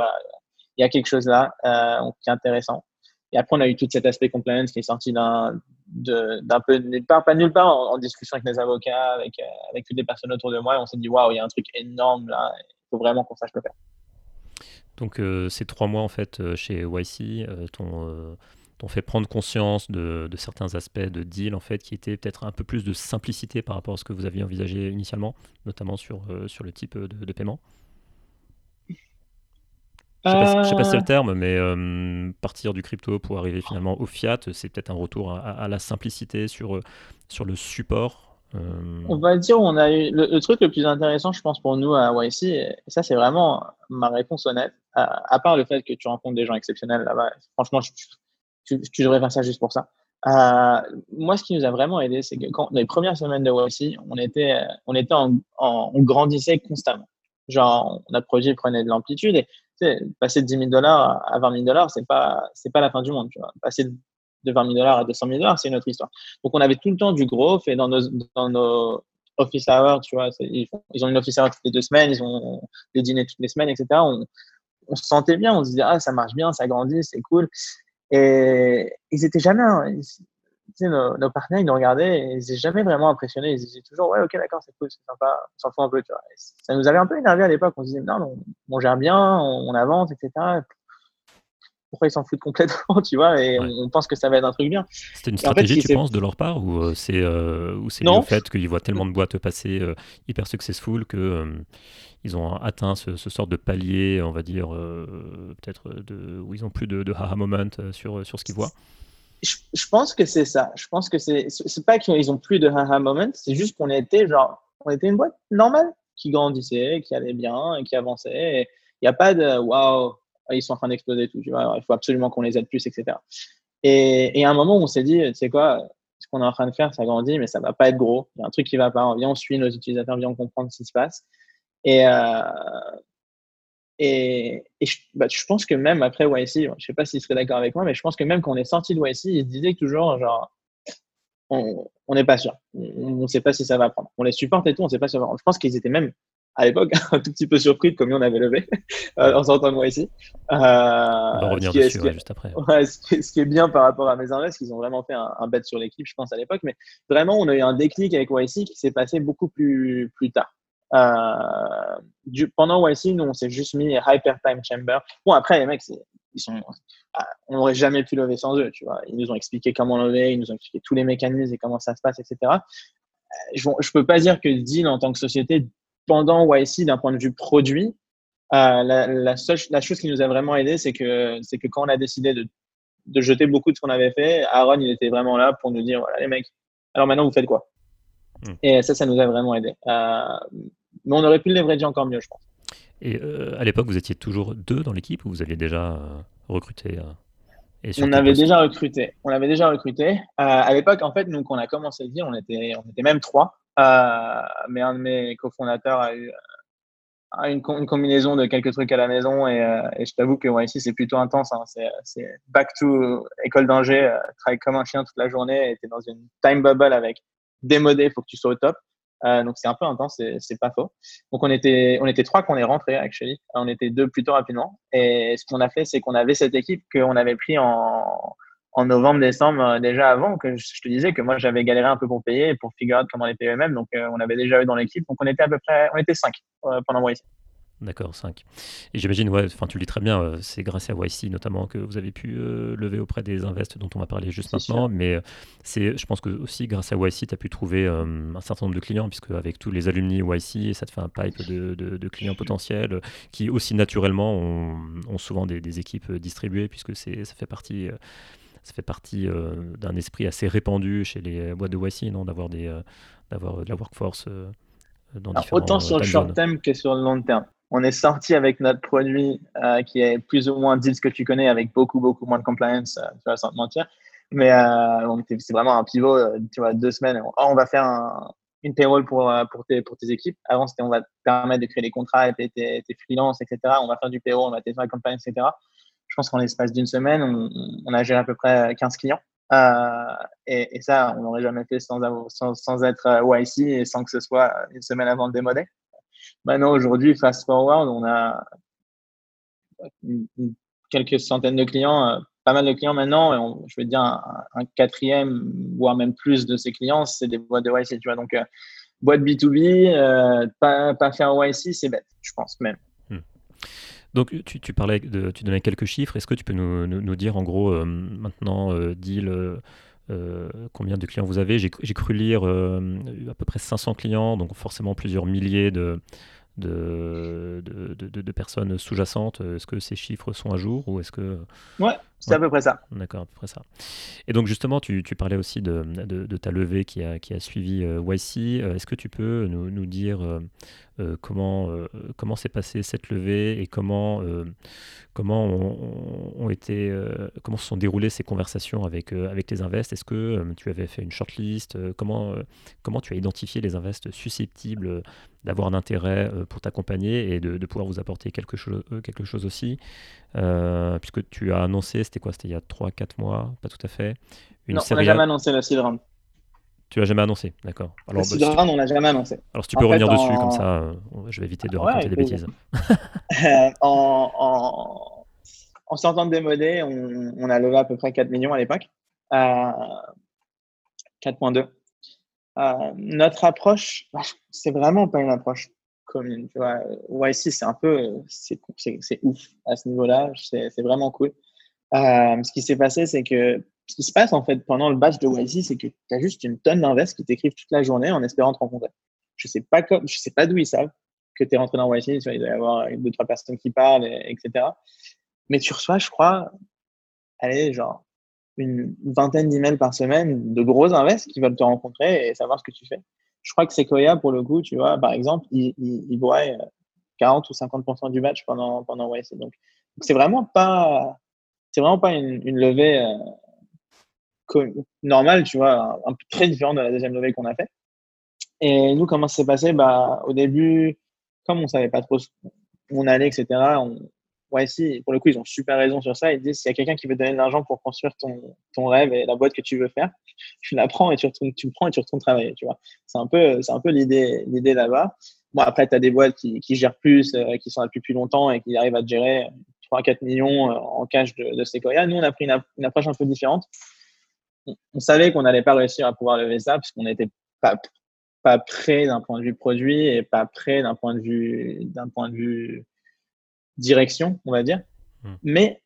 [SPEAKER 1] il y a quelque chose là euh, qui est intéressant. Et après, on a eu tout cet aspect compliance qui est sorti d'un peu nulle part, pas nulle part, en, discussion avec mes avocats, avec, euh, avec toutes les personnes autour de moi. Et on s'est dit, waouh, il y a un truc énorme là, il faut vraiment qu'on sache le faire.
[SPEAKER 2] Donc ces trois mois en fait chez YC t'ont fait prendre conscience de, certains aspects de deal en fait qui étaient peut-être un peu plus de simplicité par rapport à ce que vous aviez envisagé initialement, notamment sur le type de paiement je ne sais, pas si c'est le euh. terme, mais euh, partir du crypto pour arriver finalement au fiat, c'est peut-être un retour à, la simplicité sur, euh, sur le support.
[SPEAKER 1] On va dire, on a eu le, truc le plus intéressant, je pense, pour nous à YC, et ça, c'est vraiment ma réponse honnête, à, part le fait que tu rencontres des gens exceptionnels là-bas. Franchement, tu, devrais faire ça juste pour ça. moi, ce qui nous a vraiment aidé, c'est que quand, dans les premières semaines de YC, on était, on était en, on grandissait constamment. Genre, notre projet prenait de l'amplitude et passer de 10 000 dollars à 20 000 dollars, c'est pas, c'est pas la fin du monde, tu vois. Passer de 20 000 dollars à 200 000 dollars, c'est une autre histoire. Donc, on avait tout le temps du gros fait dans nos, dans nos office hours, tu vois. Ils, ils, ont une office hour toutes les deux semaines, ils ont des dîners toutes les semaines, etc. On, on se sentait bien, on se disait, ah, ça marche bien, ça grandit, c'est cool. Et ils étaient jamais, nos, nos, partenaires, ils nous regardaient et ils n'étaient jamais vraiment impressionnés. Ils disaient toujours, ouais, ok, d'accord, c'est cool, c'est sympa, on s'en fout un peu. Tu vois. ça nous avait un peu énervé à l'époque. On se disait, non, on, gère bien, on, avance, etc. Pourquoi ils s'en foutent complètement, tu vois, et on, pense que ça va être un truc bien.
[SPEAKER 2] C'était une stratégie, tu penses, de leur part, ou euh, c'est euh, le fait qu'ils voient tellement de boîtes passer euh, hyper successful que ils ont atteint ce, sort de palier, on va dire, peut-être où ils ont plus de, de haha moment sur, sur ce qu'ils voient?
[SPEAKER 1] Je, pense que c'est ça. Je pense que c'est, pas qu'ils ont plus de haha moment, c'est juste qu'on était genre, on était une boîte normale qui grandissait, qui allait bien et qui avançait. Il n'y a pas de waouh, ils sont en train d'exploser tout. Il faut absolument qu'on les aide plus, etc. Et, et à un moment, on s'est dit, tu sais quoi, ce qu'on est en train de faire, ça grandit, mais ça va pas être gros. Il y a un truc qui va pas. On vient, on suit nos utilisateurs, on vient comprendre ce qui se passe. Et, euh, et, je, bah, je, pense que même après YC, je sais pas s'il serait d'accord avec moi, mais je pense que même quand on est sorti de YC, il se disait toujours, genre, on n'est pas sûr. On ne sait pas si ça va prendre. On les supporte et tout, on ne sait pas si ça va prendre. Je pense qu'ils étaient même, à l'époque, un tout petit peu surpris de combien on avait levé euh, en sortant de YC.
[SPEAKER 2] Euh, on va revenir dessus juste après.
[SPEAKER 1] ce, qui est, bien par rapport à mes invests, qu'ils ont vraiment fait un, un bet sur l'équipe, je pense, à l'époque. Mais vraiment, on a eu un déclic avec YC qui s'est passé beaucoup plus, plus tard. Euh, pendant YC, nous, on s'est juste mis Hyper Time Chamber. Bon, après, les mecs, ils sont, ah, on n'aurait jamais pu lever sans eux, tu vois. Ils nous ont expliqué comment lever, ils nous ont expliqué tous les mécanismes et comment ça se passe, etc. Euh, je ne peux pas dire que Deal, en tant que société, pendant YC, d'un point de vue produit, euh, la, la, seule, la chose qui nous a vraiment aidé, c'est que, c'est que quand on a décidé de, de jeter beaucoup de ce qu'on avait fait, Aaron, il était vraiment là pour nous dire, voilà les mecs, alors maintenant, vous faites quoi? Hmm. Et ça, ça nous a vraiment aidé. Euh, mais on aurait pu le leverager encore mieux, je pense.
[SPEAKER 2] Et euh, à l'époque, vous étiez toujours deux dans l'équipe ou vous aviez déjà euh, recruté
[SPEAKER 1] on avait déjà recruté. On avait déjà recruté. à l'époque, en fait, nous, quand on a commencé le deal, on était, on était même trois. mais un de mes cofondateurs a eu une, une, combinaison de quelques trucs à la maison et, et je t'avoue que ouais, ici c'est plutôt intense. Hein. C'est back to école d'ingé, travaille comme un chien toute la journée, était dans une time bubble avec démodé, il faut que tu sois au top. Euh, donc c'est un peu intense, c'est pas faux. Donc on était, on était trois qu'on est rentrés actually. On était deux plutôt rapidement. Et ce qu'on a fait, c'est qu'on avait cette équipe qu'on avait pris en, en novembre, décembre euh, déjà avant. Que je te disais que moi j'avais galéré un peu pour payer, pour figure out comment les payer eux-mêmes. Donc euh, on avait déjà eu dans l'équipe. Donc on était à peu près, on était cinq pendant moi ici.
[SPEAKER 2] D'accord, 5. Et j'imagine, ouais, enfin, tu le dis très bien, euh, c'est grâce à YC notamment que vous avez pu euh, lever auprès des invests dont on va parler juste maintenant. Mais euh, c'est, je pense que aussi grâce à YC, tu as pu trouver un certain nombre de clients, puisque avec tous les alumni YC, ça te fait un pipe de, de, clients potentiels qui aussi naturellement ont, souvent des, des, équipes distribuées, puisque c'est, ça fait partie. ça fait partie d'un esprit assez répandu chez les boîtes de YC, non d'avoir, des, d'avoir de la workforce dans différents
[SPEAKER 1] Autant sur le short terme que sur le long terme on est sorti avec notre produit euh, qui est plus ou moins dit ce que tu connais avec beaucoup, beaucoup moins de compliance, euh, tu vas sans te mentir. Mais euh, c'est vraiment un pivot, tu vois, deux semaines. Oh, on va faire une payroll pour, tes, pour tes équipes. Avant, c'était on va te permettre de créer des contrats et tes, freelances, etc. On va faire du payroll, on va faire la compliance, etc. Je pense qu'en l'espace d'une semaine, on, a géré à peu près 15 clients. et, ça, on n'aurait jamais fait sans, être YC et sans que ce soit une semaine avant de démoder. Maintenant, aujourd'hui, fast forward, on a quelques centaines de clients, euh, pas mal de clients maintenant, et je veux dire un, quatrième, voire même plus de ces clients, c'est des boîtes de YC, tu vois. Donc, euh, boîte B2B, euh, pas, pas faire YC, c'est bête, je pense même. Hmm.
[SPEAKER 2] Donc, tu, parlais tu donnais quelques chiffres. Est-ce que tu peux nous, dire, en gros, euh, maintenant, deal, combien de clients vous avez? J'ai cru lire à peu près 500 clients, donc forcément plusieurs milliers de, de, personnes sous-jacentes. Est-ce que ces chiffres sont à jour ou est-ce que...
[SPEAKER 1] Ouais, c'est à peu près ça.
[SPEAKER 2] D'accord, à peu près ça. Et donc justement, tu, parlais aussi de, ta levée qui a, qui a suivi YC. Est-ce que tu peux nous, nous dire euh, comment euh, comment s'est passée cette levée et comment euh, se sont déroulées ces conversations avec avec les invests? Est-ce que tu avais fait une shortlist? Comment comment tu as identifié les invests susceptibles d'avoir un intérêt pour t'accompagner et de, pouvoir vous apporter quelque chose quelque chose aussi? Puisque tu as annoncé c'était quoi C'était il y a 3-4 mois, pas tout à fait.
[SPEAKER 1] Une non, on n'a jamais annoncé la seed round.
[SPEAKER 2] Tu l'as jamais annoncé, d'accord.
[SPEAKER 1] Alors, bah, on l'a jamais annoncé.
[SPEAKER 2] Alors, si tu peux revenir dessus, comme ça, euh, je vais éviter de raconter des bêtises.
[SPEAKER 1] Euh, en, en, sortant de démodé, on, on, a levé à peu près 4 millions à l'époque. 4.2. Euh, notre approche, bah, c'est vraiment pas une approche commune. Tu vois, YC, c'est un peu, c'est ouf à ce niveau-là. C'est vraiment cool. ce qui s'est passé, c'est que ce qui se passe en fait pendant le batch de YC, c'est que tu as juste une tonne d'invests qui t'écrivent toute la journée en espérant te rencontrer. Je sais pas comme, je sais pas d'où ils savent que tu es rentré dans YC, il doit y avoir deux, trois personnes qui parlent, etc. Mais tu reçois, je crois, allez, genre une vingtaine d'emails par semaine de gros invests qui veulent te rencontrer et savoir ce que tu fais. Je crois que Sequoia, pour le coup, tu vois, par exemple, ils, ils, 40 ou 50% du match pendant, pendant. Donc, c'est vraiment pas, c'est vraiment pas une, levée euh, normal, tu vois, peu très différent de la deuxième levée qu'on a fait. Et nous, comment ça s'est passé? Bah, Au début, comme on savait pas trop où on allait, etc., si, pour le coup, ils ont super raison sur ça. Ils disent s'il y a quelqu'un qui veut donner de l'argent pour construire ton, ton rêve et la boîte que tu veux faire, tu la prends et tu, retournes, tu prends et tu retournes travailler, tu vois. C'est un peu, c'est un peu l'idée, l'idée là-bas. Bon, après, tu as des boîtes qui, gèrent plus, euh, qui sont là depuis plus longtemps et qui arrivent à gérer 3-4 millions euh, en cash de, de Sequoia. Nous, on a pris une, approche un peu différente on savait qu'on n'allait pas réussir à pouvoir lever ça parce qu'on n'était pas, pas prêt d'un point de vue produit et pas prêt d'un point de vue, d'un point de vue direction, on va dire. Hmm. Mais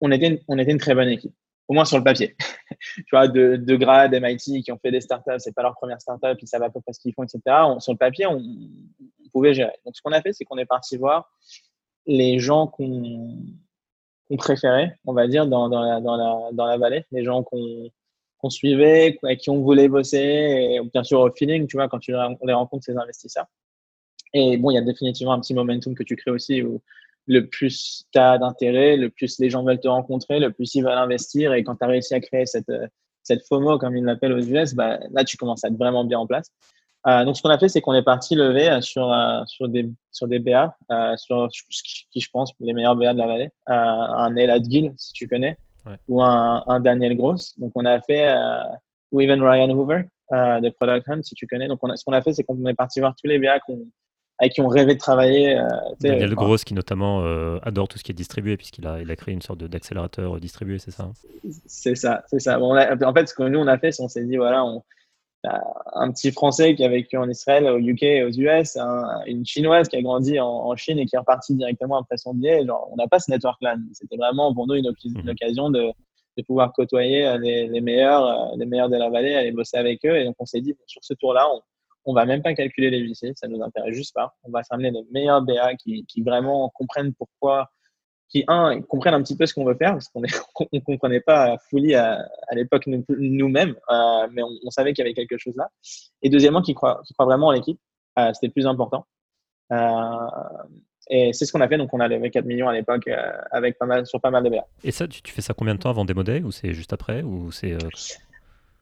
[SPEAKER 1] on était, une, on était une très bonne équipe, au moins sur le papier. tu vois, de, de grades MIT qui ont fait des startups, c'est pas leur première startup, ils savent à peu près ce qu'ils font, etc. sur le papier, on, pouvait gérer. Donc, ce qu'on a fait, c'est qu'on est parti voir les gens qu'on préférait, on va dire, dans, dans, la, dans, la, dans la vallée, les gens qu'on qu'on suivait, avec qui on voulait bosser, et bien sûr au feeling, tu vois, quand tu les rencontres, ces investisseurs. Et bon, il y a définitivement un petit momentum que tu crées aussi où le plus tu as d'intérêt, le plus les gens veulent te rencontrer, le plus ils veulent investir. Et quand tu as réussi à créer cette, cette FOMO, comme ils l'appellent aux US, bah, là, tu commences à être vraiment bien en place. Euh, donc, ce qu'on a fait, c'est qu'on est parti lever sur, euh, sur, des, sur des BA, euh, sur qui, je pense, les meilleurs BA de la vallée. Euh, un Elad Gill, si tu connais, ou un, un, Daniel Gross. Donc, on a fait, euh, ou even Ryan Hoover euh, de Product Hunt, si tu connais. Donc, on a, ce qu'on a fait, c'est qu'on est parti voir tous les BA avec qui on rêvait de travailler. Euh,
[SPEAKER 2] Daniel Gross, qui notamment euh, adore tout ce qui est distribué, puisqu'il a, il a créé une sorte d'accélérateur distribué, c'est ça hein?
[SPEAKER 1] C'est ça, c'est ça. Bon, en fait, ce que nous, on a fait, c'est qu'on s'est dit, voilà, on, un petit Français qui a vécu en Israël, au UK, aux US, une Chinoise qui a grandi en, Chine et qui est repartie directement après son billet. Genre, on n'a pas ce network-là. C'était vraiment pour nous une, mhm. occasion de, de, pouvoir côtoyer euh, les, les, meilleurs, les meilleurs de la vallée, aller bosser avec eux. Et donc, on s'est dit, sur ce tour-là, on, on va même pas calculer les VC, ça nous intéresse juste pas. On va s'amener les meilleurs BA qui, qui vraiment comprennent pourquoi qui, un, comprennent un petit peu ce qu'on veut faire, parce qu'on ne comprenait pas fully à, à l'époque nous-mêmes, euh, mais on, savait qu'il y avait quelque chose là. Et deuxièmement, qui croient, qui croient vraiment en l'équipe, euh, c'était le plus important. Euh, et c'est ce qu'on a fait, donc on a levé 4 millions à l'époque euh, avec pas mal, sur pas mal de BA.
[SPEAKER 2] Et ça, tu, tu, fais ça combien de temps avant Démodé, ou c'est juste après ou c'est euh,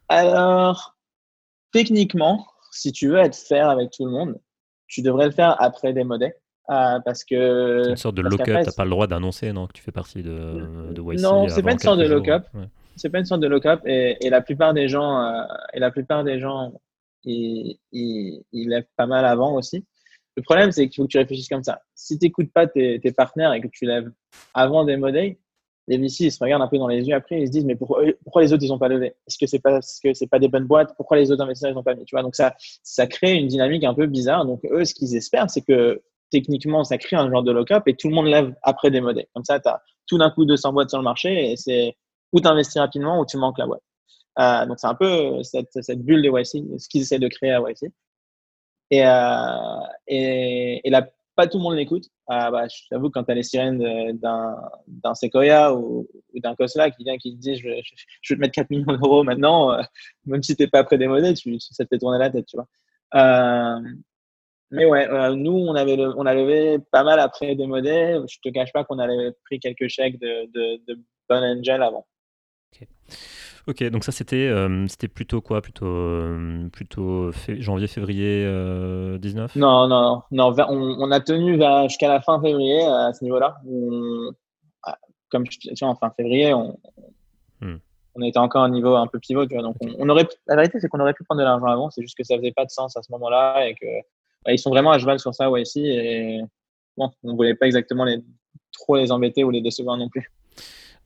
[SPEAKER 1] Alors, techniquement, si tu veux être fair avec tout le monde, tu devrais le faire après Démodé. Euh, parce que.
[SPEAKER 2] C'est une sorte de lock-up, tu n'as pas le droit d'annoncer non, que tu fais partie de, de YC
[SPEAKER 1] Non, c'est pas une sorte de lock-up. C'est pas une sorte de lock-up et, et, la plupart des gens, euh, et la plupart des gens, ils, ils, ils, lèvent pas mal avant aussi. Le problème, c'est qu'il faut que tu réfléchisses comme ça. Si tu n'écoutes pas tes, tes, partenaires et que tu lèves avant des modèles, les VC, ils se regardent un peu dans les yeux après, ils se disent, mais pourquoi, pourquoi les autres, ils n'ont pas levé? Est-ce que c'est parce que c'est pas des bonnes boîtes? Pourquoi les autres investisseurs, ils n'ont pas mis? Tu vois, donc ça, ça crée une dynamique un peu bizarre. Donc, eux, ce qu'ils espèrent, c'est que techniquement, ça crée un genre de lock-up et tout le monde lève après des modèles. Comme ça, tu as tout d'un coup 200 boîtes sur le marché et c'est ou tu investis rapidement ou tu manques la boîte. Euh, donc, c'est un peu cette, cette, bulle de YC, ce qu'ils essaient de créer à YC. Et, euh, et, là, pas tout le monde l'écoute. Euh, bah, je t'avoue, quand tu as les sirènes d'un Sequoia ou, d'un Cosla qui vient qui te dit je, je, vais te mettre 4 millions d'euros maintenant, euh, même si tu pas près des modèles, tu, ça te fait tourner la tête, tu vois. Euh, mais ouais, euh, nous, on avait, on a levé pas mal après des modèles. Je te cache pas qu'on avait pris quelques chèques de, de, de Bon Angel avant.
[SPEAKER 2] Ok, donc ça c'était euh, c'était plutôt quoi? Plutôt, euh, plutôt janvier, février 19
[SPEAKER 1] Non, non, non. On, a tenu jusqu'à la fin février à ce niveau-là. Ah, comme tu vois, en fin février, on, hmm. on était encore à un niveau un peu pivot. Tu vois, donc on, aurait, la vérité, c'est qu'on aurait pu prendre de l'argent avant. C'est juste que ça faisait pas de sens à ce moment-là et que ils sont vraiment à cheval sur ça, ouais, ici. Et bon, on voulait pas exactement les, trop les embêter ou les décevoir non plus.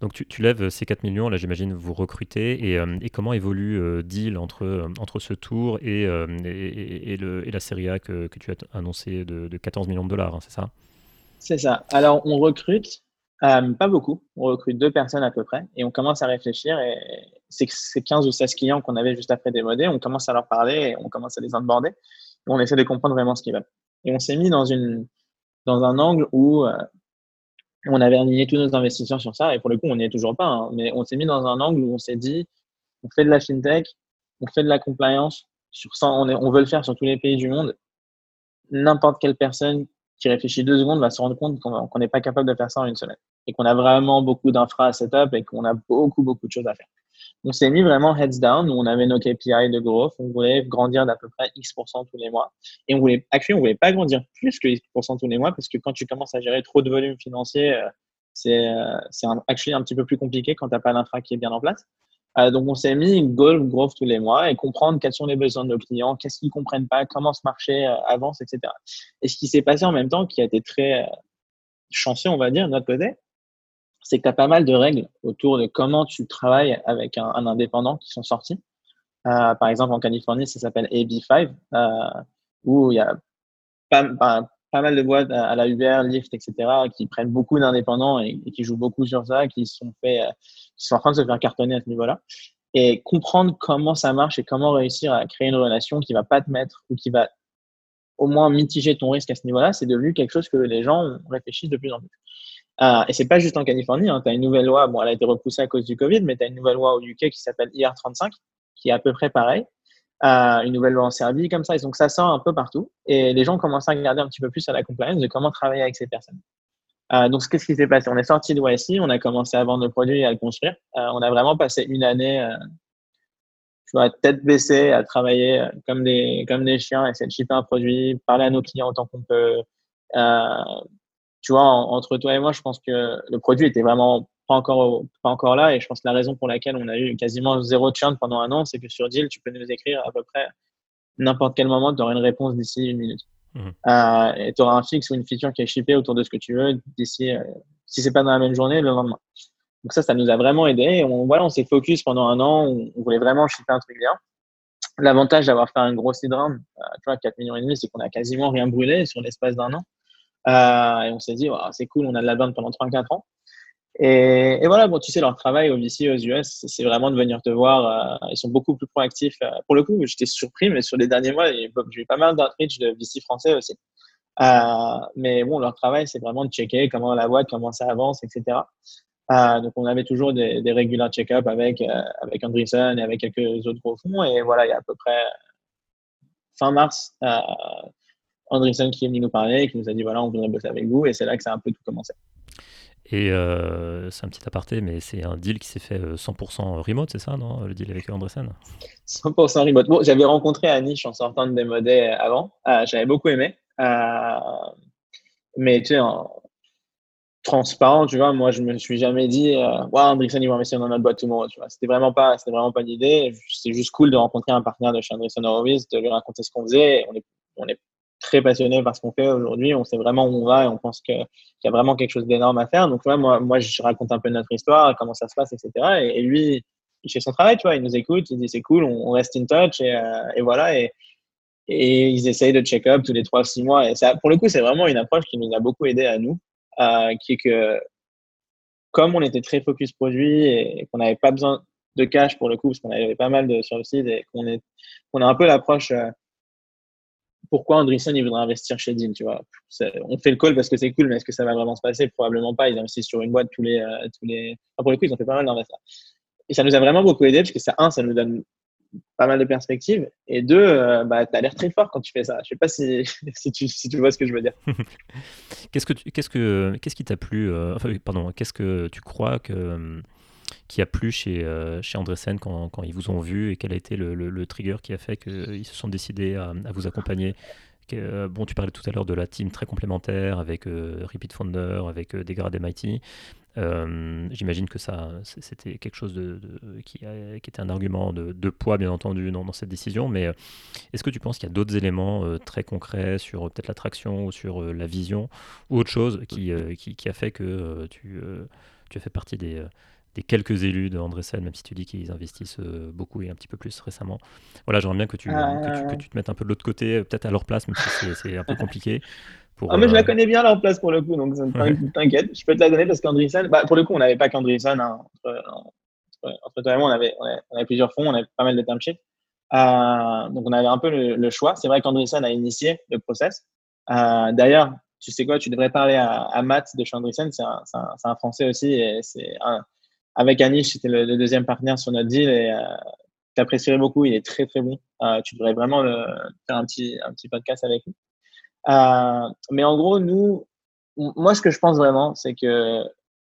[SPEAKER 2] Donc tu, tu, lèves ces 4 millions, là j'imagine vous recrutez, et, euh, et comment évolue euh, Deal entre, euh, entre ce tour et, et, et, la série A que, que, tu as annoncé de, de 14 millions de dollars, hein, c'est ça?
[SPEAKER 1] C'est ça. Alors on recrute, pas beaucoup, on recrute deux personnes à peu près, et on commence à réfléchir, et c'est 15 ou 16 clients qu'on avait juste après démodé, on commence à leur parler, et on commence à les onboarder, on essaie de comprendre vraiment ce qu'ils veulent. Et on s'est mis dans, une, dans un angle où on avait aligné tous nos investisseurs sur ça, et pour le coup, on n'y est toujours pas, hein. mais on s'est mis dans un angle où on s'est dit, on fait de la fintech, on fait de la compliance, sur ça, on, on veut le faire sur tous les pays du monde. N'importe quelle personne qui réfléchit deux secondes va se rendre compte qu'on n'est pas capable de faire ça en une semaine, et qu'on a vraiment beaucoup d'infra à setup, et qu'on a beaucoup, beaucoup de choses à faire. On s'est mis vraiment heads down, on avait nos KPI de growth, on voulait grandir d'à peu près X% tous les mois. Et on voulait, actuellement, on voulait pas grandir plus que X% tous les mois, parce que quand tu commences à gérer trop de volume financier, euh, c'est euh, un, un petit peu plus compliqué quand tu n'as pas l'infra qui est bien en place. Euh, donc, on s'est mis goal growth tous les mois et comprendre quels sont les besoins de nos clients, qu'est-ce qu'ils comprennent pas, comment ce marché avance, etc. Et ce qui s'est passé en même temps, qui a été très chanceux, on va dire, de notre côté, c'est que tu as pas mal de règles autour de comment tu travailles avec un, indépendant qui sont sortis. Euh, par exemple, en Californie, ça s'appelle AB5, euh, où il y a pas, pas, mal de boîtes à la Uber, Lyft, etc., qui prennent beaucoup d'indépendants et, qui jouent beaucoup sur ça, qui sont, fait, euh, qui sont en train de se faire cartonner à ce niveau-là. Et comprendre comment ça marche et comment réussir à créer une relation qui va pas te mettre ou qui va au moins mitiger ton risque à ce niveau-là, c'est devenu quelque chose que les gens réfléchissent de plus en plus. Euh, et c'est pas juste en Californie, hein, tu as une nouvelle loi, bon, elle a été repoussée à cause du Covid, mais tu as une nouvelle loi au UK qui s'appelle IR35, qui est à peu près pareil. Euh, une nouvelle loi en Serbie, comme ça. Et donc, ça sort un peu partout. Et les gens commencent à regarder un petit peu plus à la compliance de comment travailler avec ces personnes. Euh, donc, qu'est-ce qui s'est passé? On est sorti de YC, on a commencé à vendre le produit et à le construire. Euh, on a vraiment passé une année, euh, tu vois, tête baissée, à travailler euh, comme des, comme des chiens, essayer de shipper un produit, parler à nos clients autant qu'on peut, tu vois, entre toi et moi, je pense que le produit était vraiment pas encore, pas encore là. Et je pense que la raison pour laquelle on a eu quasiment zéro churn pendant un an, c'est que sur Deal, tu peux nous écrire à peu près n'importe quel moment, tu auras une réponse d'ici une minute. Mmh. Euh, et tu auras un fixe ou une feature qui est shippée autour de ce que tu veux d'ici, euh, si c'est pas dans la même journée, le lendemain. Donc ça, ça nous a vraiment aidé. On, voilà, on s'est focus pendant un an. On, voulait vraiment shipper un truc bien. L'avantage d'avoir fait un gros seed round, euh, tu vois, 4 millions et demi, c'est qu'on a quasiment rien brûlé sur l'espace d'un an. Euh, et on s'est dit, c'est cool, on a de la vente pendant 3-4 ans. Et, et, voilà, bon, tu sais, leur travail au VC aux US, c'est vraiment de venir te voir. Euh, ils sont beaucoup plus proactifs. Euh, pour le coup, j'étais surpris, mais sur les derniers mois, j'ai eu pas mal d'outreach de VC français aussi. Euh, mais bon, leur travail, c'est vraiment de checker comment la boîte, comment ça avance, etc. Euh, donc, on avait toujours des, regular check-up avec, avec Andreessen et avec quelques autres gros fonds. Et voilà, il y a à peu près fin mars, Andreessen qui est venu nous parler, qui nous a dit voilà, on voudrait bosser avec vous, et c'est là que ça a un peu tout commencé.
[SPEAKER 2] Et euh, c'est un petit aparté, mais c'est un deal qui s'est fait 100% euh, remote, c'est ça, non Le deal avec Andreessen?
[SPEAKER 1] 100% remote. Bon, j'avais rencontré Anish en sortant de Démodé avant. Euh, j'avais beaucoup aimé. mais tu sais, transparent, tu vois, moi, je me suis jamais dit, euh, wow, Andreessen, il va investir dans notre boîte tout le monde. C'était vraiment pas, c'était vraiment pas l'idée. C'est juste cool de rencontrer un partenaire de chez Andreessen Horowitz, de lui raconter ce qu'on faisait. On est, on est très passionné par ce qu'on fait aujourd'hui. On sait vraiment où on va et on pense qu'il y a vraiment quelque chose d'énorme à faire. Donc, moi, moi, je raconte un peu notre histoire, comment ça se passe, etc. Et, lui, il fait son travail, tu vois. Il nous écoute, il dit c'est cool, on, reste in touch et, euh, voilà. Et, et ils essayent de check-up tous les 3-6 mois. Et ça, pour le coup, c'est vraiment une approche qui nous a beaucoup aidé à nous, euh, qui est que comme on était très focus produit et qu'on n'avait pas besoin de cash pour le coup, parce qu'on avait pas mal de sur le site et qu'on est, on a un peu l'approche euh, pourquoi Andreessen il voudrait investir chez Dean, tu vois. On fait le call parce que c'est cool, mais est-ce que ça va vraiment se passer? Probablement pas. Ils investissent sur une boîte tous les, euh, tous les. pour le coup, ils ont fait pas mal d'investissements. Et ça nous a vraiment beaucoup aidé parce que ça, un, ça nous donne pas mal de perspectives. Et deux, euh, bah, tu as l'air très fort quand tu fais ça. Je sais pas si, si, tu, vois ce que je veux dire.
[SPEAKER 2] qu'est-ce, que qu'est-ce, que, qu'est-ce qui t'a plu euh, enfin, Pardon, qu'est-ce que tu crois que, qui a plu chez, euh, chez quand, quand, ils vous ont vu et quel a été le, le, trigger qui a fait qu'ils se sont décidés à, vous accompagner? Bon, tu parlais tout à l'heure de la team très complémentaire avec Repeat Founder, avec euh, Degrad MIT. Euh, j'imagine que ça, c'était quelque chose de, qui, qui, était un argument de, poids, bien entendu, dans, cette décision. Mais euh, est-ce que tu penses qu'il y a d'autres éléments euh, très concrets sur peut-être l'attraction ou sur la vision ou autre chose qui, qui, a fait que tu, tu as fait partie des, des quelques élus de Andressen, même si tu dis qu'ils investissent beaucoup et un petit peu plus récemment. Voilà, j'aimerais bien que tu, que tu, te mettes un peu de l'autre côté, peut-être à leur place, même si c'est un peu compliqué
[SPEAKER 1] ah, mais je la euh, connais bien leur place pour le coup, donc t'inquiète, je peux te la donner parce qu'Andreessen, bah, pour le coup, on n'avait pas qu'Andreessen. Hein, entre, toi et moi, on avait, on avait, plusieurs fonds, on avait pas mal de term sheets. Euh, donc, on avait un peu le, choix. C'est vrai qu'Andreessen a initié le process. Euh, D'ailleurs, tu sais quoi, tu devrais parler à, à Matt de chez c'est un, un, un, Français aussi. Et c'est avec Anish, c'était le, deuxième partenaire sur notre deal et euh, tu apprécierais beaucoup. Il est très, très bon. Euh, tu devrais vraiment faire un petit, un petit podcast avec lui. Euh, mais en gros, nous, moi, ce que je pense vraiment, c'est que,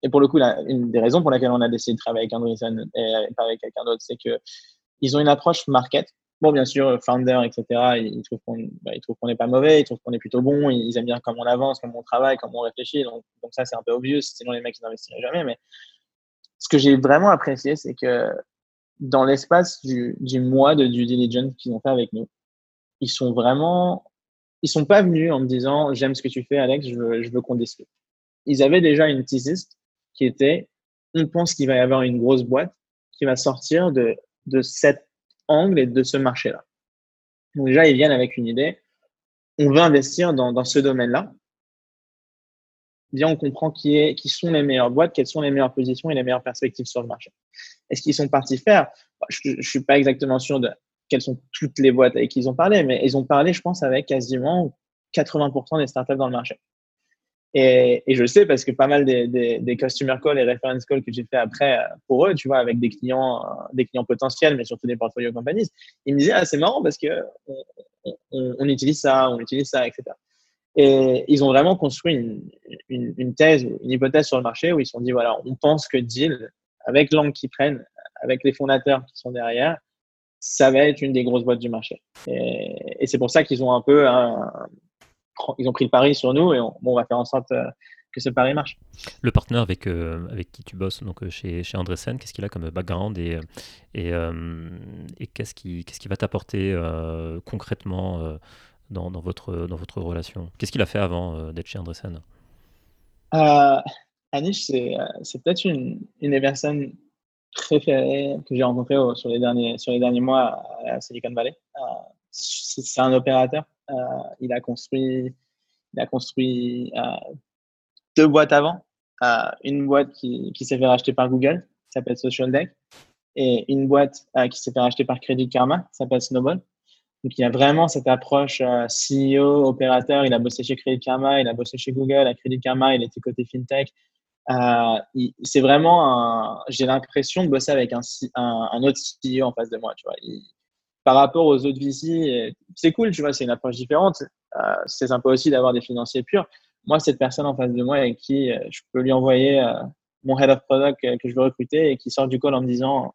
[SPEAKER 1] et pour le coup, une des raisons pour laquelle on a décidé de travailler avec Andreessen et pas avec quelqu'un d'autre, c'est que ils ont une approche market. Bon, bien sûr, founder, etc., ils trouvent qu'on bah, qu'on n'est pas mauvais, ils trouvent qu'on est plutôt bon, ils aiment bien comment on avance, comment on travaille, comment on réfléchit. Donc, donc ça, c'est un peu obvious, sinon les mecs, ils n'investiraient jamais. Mais ce que j'ai vraiment apprécié, c'est que dans l'espace du, du mois de due diligence qu'ils ont fait avec nous, ils sont vraiment ils sont pas venus en me disant j'aime ce que tu fais, Alex, je veux, je veux qu'on discute. Ils avaient déjà une thesis qui était on pense qu'il va y avoir une grosse boîte qui va sortir de, de cet angle et de ce marché-là. Donc déjà, ils viennent avec une idée. On veut investir dans, dans ce domaine-là. Bien, on comprend qui, est, qui sont les meilleures boîtes, quelles sont les meilleures positions et les meilleures perspectives sur le marché. Est-ce qu'ils sont partis faire? Je ne suis pas exactement sûr de quelles sont toutes les boîtes avec qui ils ont parlé, mais ils ont parlé, je pense, avec quasiment 80% des startups dans le marché. Et, et, je sais parce que pas mal des, customer calls et reference calls que j'ai fait après euh, pour eux, tu vois, avec des clients, euh, des clients potentiels, mais surtout des portfolio companies, ils me disaient, ah, c'est marrant parce que on, on, on, utilise ça, on utilise ça, etc. Et ils ont vraiment construit une, une, une thèse, une hypothèse sur le marché où ils se sont dit, voilà, on pense que Deal, avec l'angle qu'ils prennent, avec les fondateurs qui sont derrière, ça va être une des grosses boîtes du marché. Et, c'est pour ça qu'ils ont un peu, ils ont pris le pari sur nous et on, bon, on va faire en sorte euh, que ce pari marche.
[SPEAKER 2] Le partenaire avec, euh, avec qui tu bosses donc, euh, chez, chez Andressen, qu'est-ce qu'il a comme background et, et, et qu'est-ce qui, qu'est-ce qui va t'apporter concrètement dans, votre, dans votre relation? Qu'est-ce qu'il a fait avant d'être chez Andressen
[SPEAKER 1] Anish, c'est, c'est peut-être une, une des personnes préféré que j'ai rencontré sur, les derniers, sur les derniers mois à Silicon Valley. Euh, c'est un opérateur. Euh, il a construit, il a construit euh, deux boîtes avant. une boîte qui, qui s'est fait racheter par Google, qui s'appelle Social Deck, et une boîte qui s'est fait racheter par Credit Karma, qui s'appelle Snowball. Donc, il a vraiment cette approche CEO, opérateur. Il a bossé chez Credit Karma, il a bossé chez Google. À Credit Karma, il était côté FinTech. Euh, c'est vraiment j'ai l'impression de bosser avec un, autre CEO en face de moi, tu vois. par rapport aux autres VC, c'est cool, tu vois, c'est une approche différente. Euh, c'est sympa aussi d'avoir des financiers purs. Moi, cette personne en face de moi avec qui euh, je peux lui envoyer mon head of product que je veux recruter et qui sort du call en me disant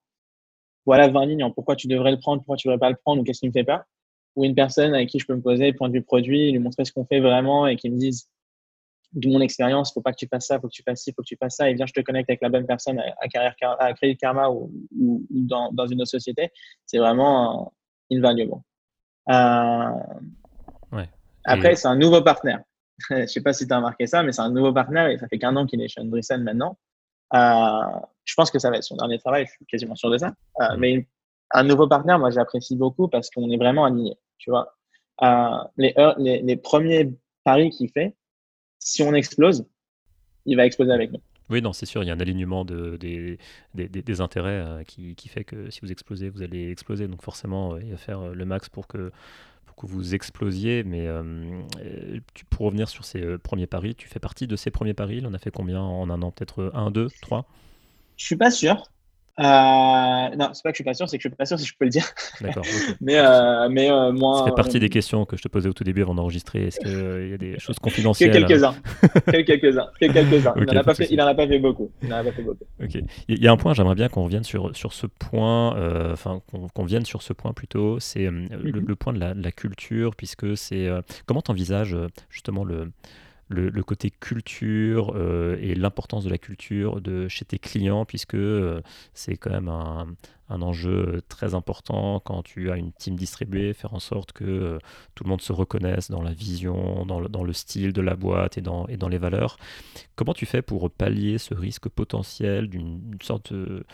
[SPEAKER 1] voilà 20 lignes, pourquoi tu devrais le prendre, pourquoi tu devrais pas le prendre ou qu'est-ce qui me fait peur. Ou une personne avec qui je peux me poser, point de vue produit, lui montrer ce qu'on fait vraiment et qui me dise de mon expérience, faut pas que tu fasses ça, faut que tu fasses ci, faut que tu fasses ça, et bien je te connecte avec la bonne personne à, carrière, à Credit Karma ou, dans, dans, une autre société, c'est vraiment invaluable. Euh, ouais. Après, c'est un nouveau partenaire. je sais pas si tu as remarqué ça, mais c'est un nouveau partenaire et ça fait qu'un an qu'il est chez Andreessen maintenant. Euh, je pense que ça va être son dernier travail, je suis quasiment sûr de ça. Euh, mais un nouveau partenaire, moi j'apprécie beaucoup parce qu'on est vraiment aligné. Tu vois, les, les, les premiers paris qu'il fait, si on explose, il va exploser avec nous.
[SPEAKER 2] Oui, non, c'est sûr, il y a un alignement de, des, des, des, intérêts euh, qui, qui, fait que si vous explosez, vous allez exploser. Donc forcément, euh, il va faire euh, le max pour que, pour que vous explosiez. Mais tu, pour revenir sur ces premiers paris, tu fais partie de ces premiers paris? Il en a fait combien en un an? Peut-être un, deux, trois?
[SPEAKER 1] Je suis pas sûr. Euh, non, c'est pas que je suis pas sûr, c'est que je suis pas sûr si je peux le dire. D'accord. mais euh, mais euh, moi.
[SPEAKER 2] Ça fait partie des questions que je te posais au tout début avant d'enregistrer. Est-ce qu'il y a des choses confidentielles?
[SPEAKER 1] Quelques-uns. quelques-uns. Quelques-uns. il n'en a, pas fait, il en a pas fait beaucoup. Il en a pas fait beaucoup.
[SPEAKER 2] Ok. Il y a un point, j'aimerais bien qu'on revienne sur, sur ce point, enfin, qu'on vienne sur ce point plutôt, c'est mhm. le, point de la, de la culture, puisque c'est. comment tu envisages justement le le, côté culture euh, et l'importance de la culture de, chez tes clients, puisque euh, c'est quand même un, enjeu très important quand tu as une team distribuée, faire en sorte que euh, tout le monde se reconnaisse dans la vision, dans le, dans le, style de la boîte et dans, et dans les valeurs. Comment tu fais pour pallier ce risque potentiel d'une sorte de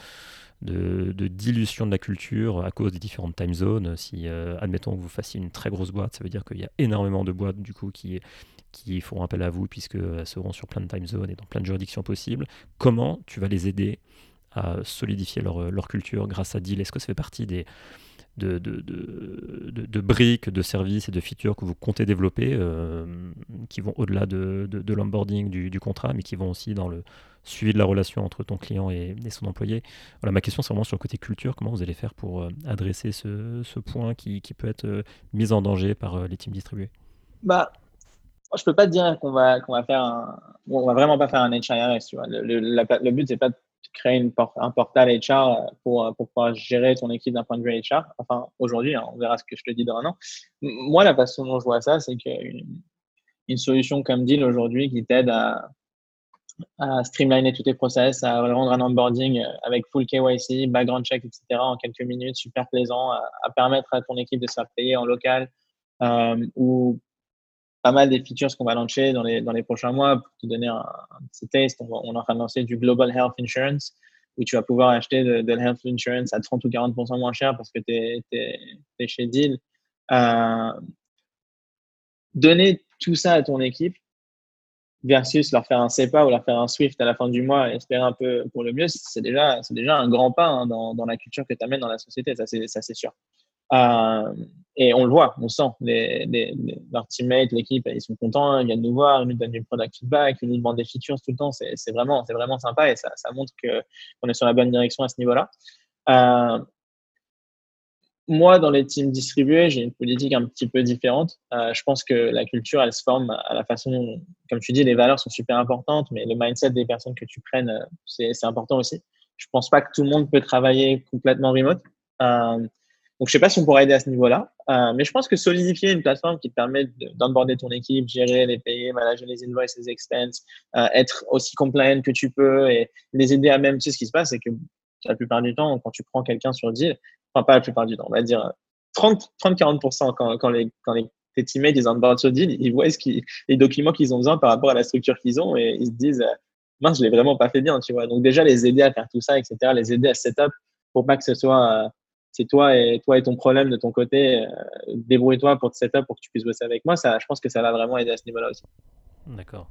[SPEAKER 2] de, dilution de la culture à cause des différentes time zones? Si, admettons que vous fassiez une très grosse boîte, ça veut dire qu'il y a énormément de boîtes du coup qui, qui feront appel à vous puisqu'elles seront sur plein de time zones et dans plein de juridictions possibles. Comment tu vas les aider à solidifier leur, leur culture grâce à Deal? Est-ce que ça fait partie des, de, briques, de services et de features que vous comptez développer, euh, qui vont au-delà de, l'onboarding du, du, contrat, mais qui vont aussi dans le suivi de la relation entre ton client et, son employé? Voilà, ma question, c'est vraiment sur le côté culture. Comment vous allez faire pour euh, adresser ce, point qui, peut être euh, mis en danger par les teams distribués?
[SPEAKER 1] Bah, je peux pas te dire qu'on va, qu'on va faire un, on va vraiment pas faire un HRS, tu. Le, le, le but, c'est pas de créer une un portal HR pour, pour pouvoir gérer ton équipe d'un point de vue HR. Enfin, aujourd'hui, hein, on verra ce que je te dis dans un an. Moi, la façon dont je vois ça, c'est qu'une une solution comme Deal aujourd'hui qui t'aide à, streamliner tous tes process, à rendre un onboarding avec full KYC, background check, etc. en quelques minutes, super plaisant, à, permettre à ton équipe de se faire payer en local euh, ou pas mal des features qu'on va lancer dans les, dans les prochains mois. Pour te donner un, petit test, on, est en train de lancer du Global Health Insurance où tu vas pouvoir acheter de, de Health Insurance à 30 ou 40% moins cher parce que tu es, chez Deal. Euh, donner tout ça à ton équipe versus leur faire un CEPA ou leur faire un Swift à la fin du mois et espérer un peu pour le mieux, c'est déjà, déjà un grand pas hein, dans, dans, la culture que tu amènes dans la société, ça c'est sûr. Euh, et on le voit, on sent. Les, les, leurs teammates, l'équipe, ils sont contents, ils viennent nous voir, ils nous donnent du product feedback, ils nous demandent des features tout le temps. C'est vraiment, vraiment sympa et ça, ça montre qu'on est sur la bonne direction à ce niveau-là. Euh, moi, dans les teams distribués, j'ai une politique un petit peu différente. Euh, je pense que la culture, elle se forme à la façon, comme tu dis, les valeurs sont super importantes, mais le mindset des personnes que tu prennes, euh, c'est important aussi. Je pense pas que tout le monde peut travailler complètement remote. Donc, je sais pas si on pourra aider à ce niveau-là, euh, mais je pense que solidifier une plateforme qui te permet d'onboarder ton équipe, gérer les payer, manager les invoices, les expenses, euh, être aussi compliant que tu peux et les aider à même, tu sais, ce qui se passe, c'est que la plupart du temps, quand tu prends quelqu'un sur deal, enfin, pas la plupart du temps, on va dire 30-40% quand, les, quand les, tes teammates, ils onboardent sur deal, ils voient ce qui, les documents qu'ils ont besoin par rapport à la structure qu'ils ont et ils se disent, euh, mince, je l'ai vraiment pas fait bien, tu vois. Donc, déjà, les aider à faire tout ça, etc., les aider à setup pour pas que ce soit c'est toi et toi et ton problème de ton côté. Euh, débrouille-toi pour te setup pour que tu puisses bosser avec moi. Ça, je pense que ça va vraiment aider à ce niveau-là aussi.
[SPEAKER 2] D'accord.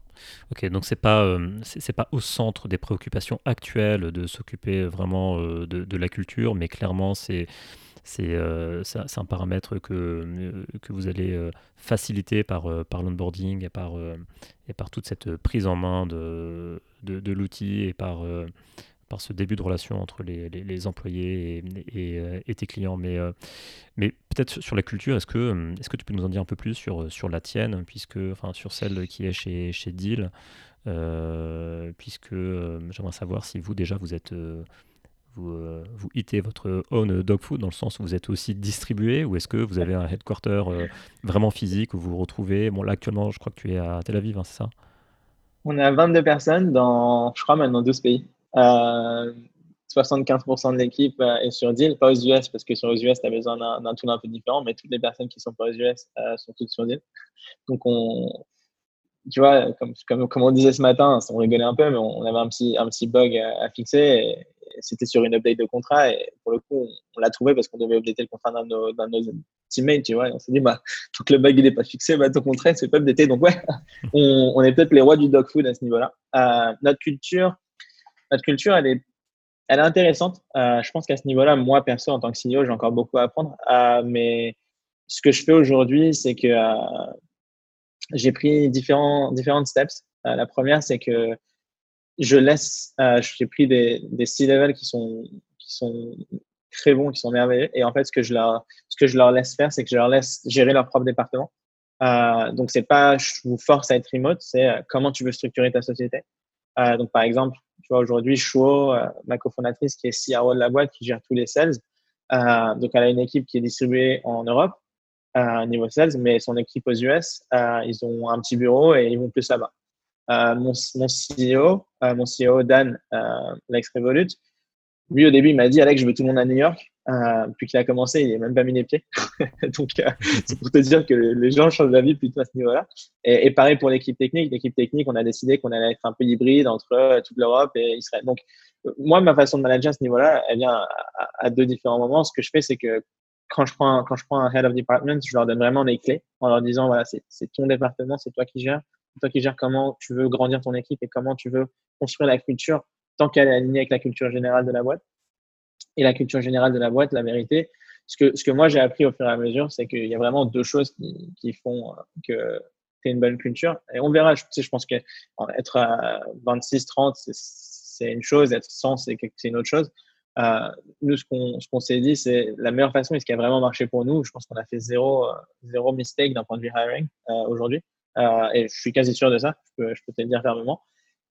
[SPEAKER 2] Ok, donc c'est pas euh, c'est pas au centre des préoccupations actuelles de s'occuper vraiment euh, de, la culture, mais clairement c'est c'est un paramètre que, que vous allez faciliter par, par l'onboarding et par, et par toute cette prise en main de, de, de l'outil et par par ce début de relation entre les, employés et, et, euh, tes clients. Mais, euh, mais peut-être sur la culture, est-ce que, euh, est-ce que tu peux nous en dire un peu plus sur, sur la tienne, puisque, enfin, sur celle qui est chez, chez Deal, puisque j'aimerais savoir si vous déjà vous êtes vous, vous hitez votre own dog food dans le sens où vous êtes aussi distribué ou est-ce que vous avez un headquarter vraiment physique où vous vous retrouvez? Bon, là actuellement, je crois que tu es à Tel Aviv, hein, c'est ça?
[SPEAKER 1] On est à 22 personnes dans, je crois, maintenant 12 pays. 75% euh, de l'équipe euh, est sur deal, pas aux US, parce que sur les US, tu as besoin d'un tool un peu différent, mais toutes les personnes qui sont pas aux US euh, sont toutes sur deal. Donc, on, tu vois, comme, comme, on disait ce matin, on rigolait un peu, mais on avait un petit, un petit bug à, fixer. c'était sur une update de contrat. Et pour le coup, on, l'a trouvé parce qu'on devait updater le contrat d'un de nos, teammates, tu vois. Et on s'est dit, bah, tant que le bug n'est pas fixé, bah, ton contrat, c'est pas updaté. Donc, ouais, on, est peut-être les rois du dog food à ce niveau-là. Notre culture, notre culture, elle est, elle est intéressante. Euh, je pense qu'à ce niveau-là, moi, perso, en tant que CEO, j'ai encore beaucoup à apprendre. Euh, mais ce que je fais aujourd'hui, c'est que euh, j'ai pris différents, différentes steps. La première, c'est que je laisse, j'ai pris des, des C-level qui sont, qui sont très bons, qui sont merveilleux. Et en fait, ce que je leur, ce que je leur laisse faire, c'est que je leur laisse gérer leur propre département. Euh, donc, c'est pas je vous force à être remote, c'est comment tu veux structurer ta société. Donc, par exemple, tu vois, aujourd'hui, Shuo, euh, ma cofondatrice qui est CRO de la boîte, qui gère tous les sales. donc, elle a une équipe qui est distribuée en Europe, euh, niveau sales, mais son équipe aux US, ils ont un petit bureau et ils vont plus là-bas. Euh, mon, CEO, euh, mon CEO Dan, euh, l'ex Revolut, lui au début il m'a dit Alex, je veux tout le monde à New York. Puis qu'il a commencé, il n'a même pas mis les pieds. Donc c'est pour te dire que les gens changent la vie plutôt à ce niveau-là. Et, et, pareil pour l'équipe technique. L'équipe technique, on a décidé qu'on allait être un peu hybride entre toute l'Europe et Israël. Donc moi, ma façon de manager à ce niveau-là, elle vient à, à, deux différents moments. Ce que je fais, c'est que quand je prends quand je prends un head of department, je leur donne vraiment les clés en leur disant voilà, c'est ton département, c'est toi qui gères toi qui gères comment tu veux grandir ton équipe et comment tu veux construire la culture tant qu'elle est alignée avec la culture générale de la boîte. Et la culture générale de la boîte, la vérité, ce que, ce que moi j'ai appris au fur et à mesure, c'est qu'il y a vraiment deux choses qui, qui font euh, que tu es une bonne culture. Et on verra, je, je pense qu'être à 26, 30, c'est une chose, être 100, c'est une autre chose. Euh, nous, ce qu'on qu'on s'est dit, c'est la meilleure façon et ce qui a vraiment marché pour nous. Je pense qu'on a fait zéro, euh, zéro mistake d'un point de vue hiring aujourd'hui et je suis quasi sûr de ça, je peux, je peux te le dire fermement,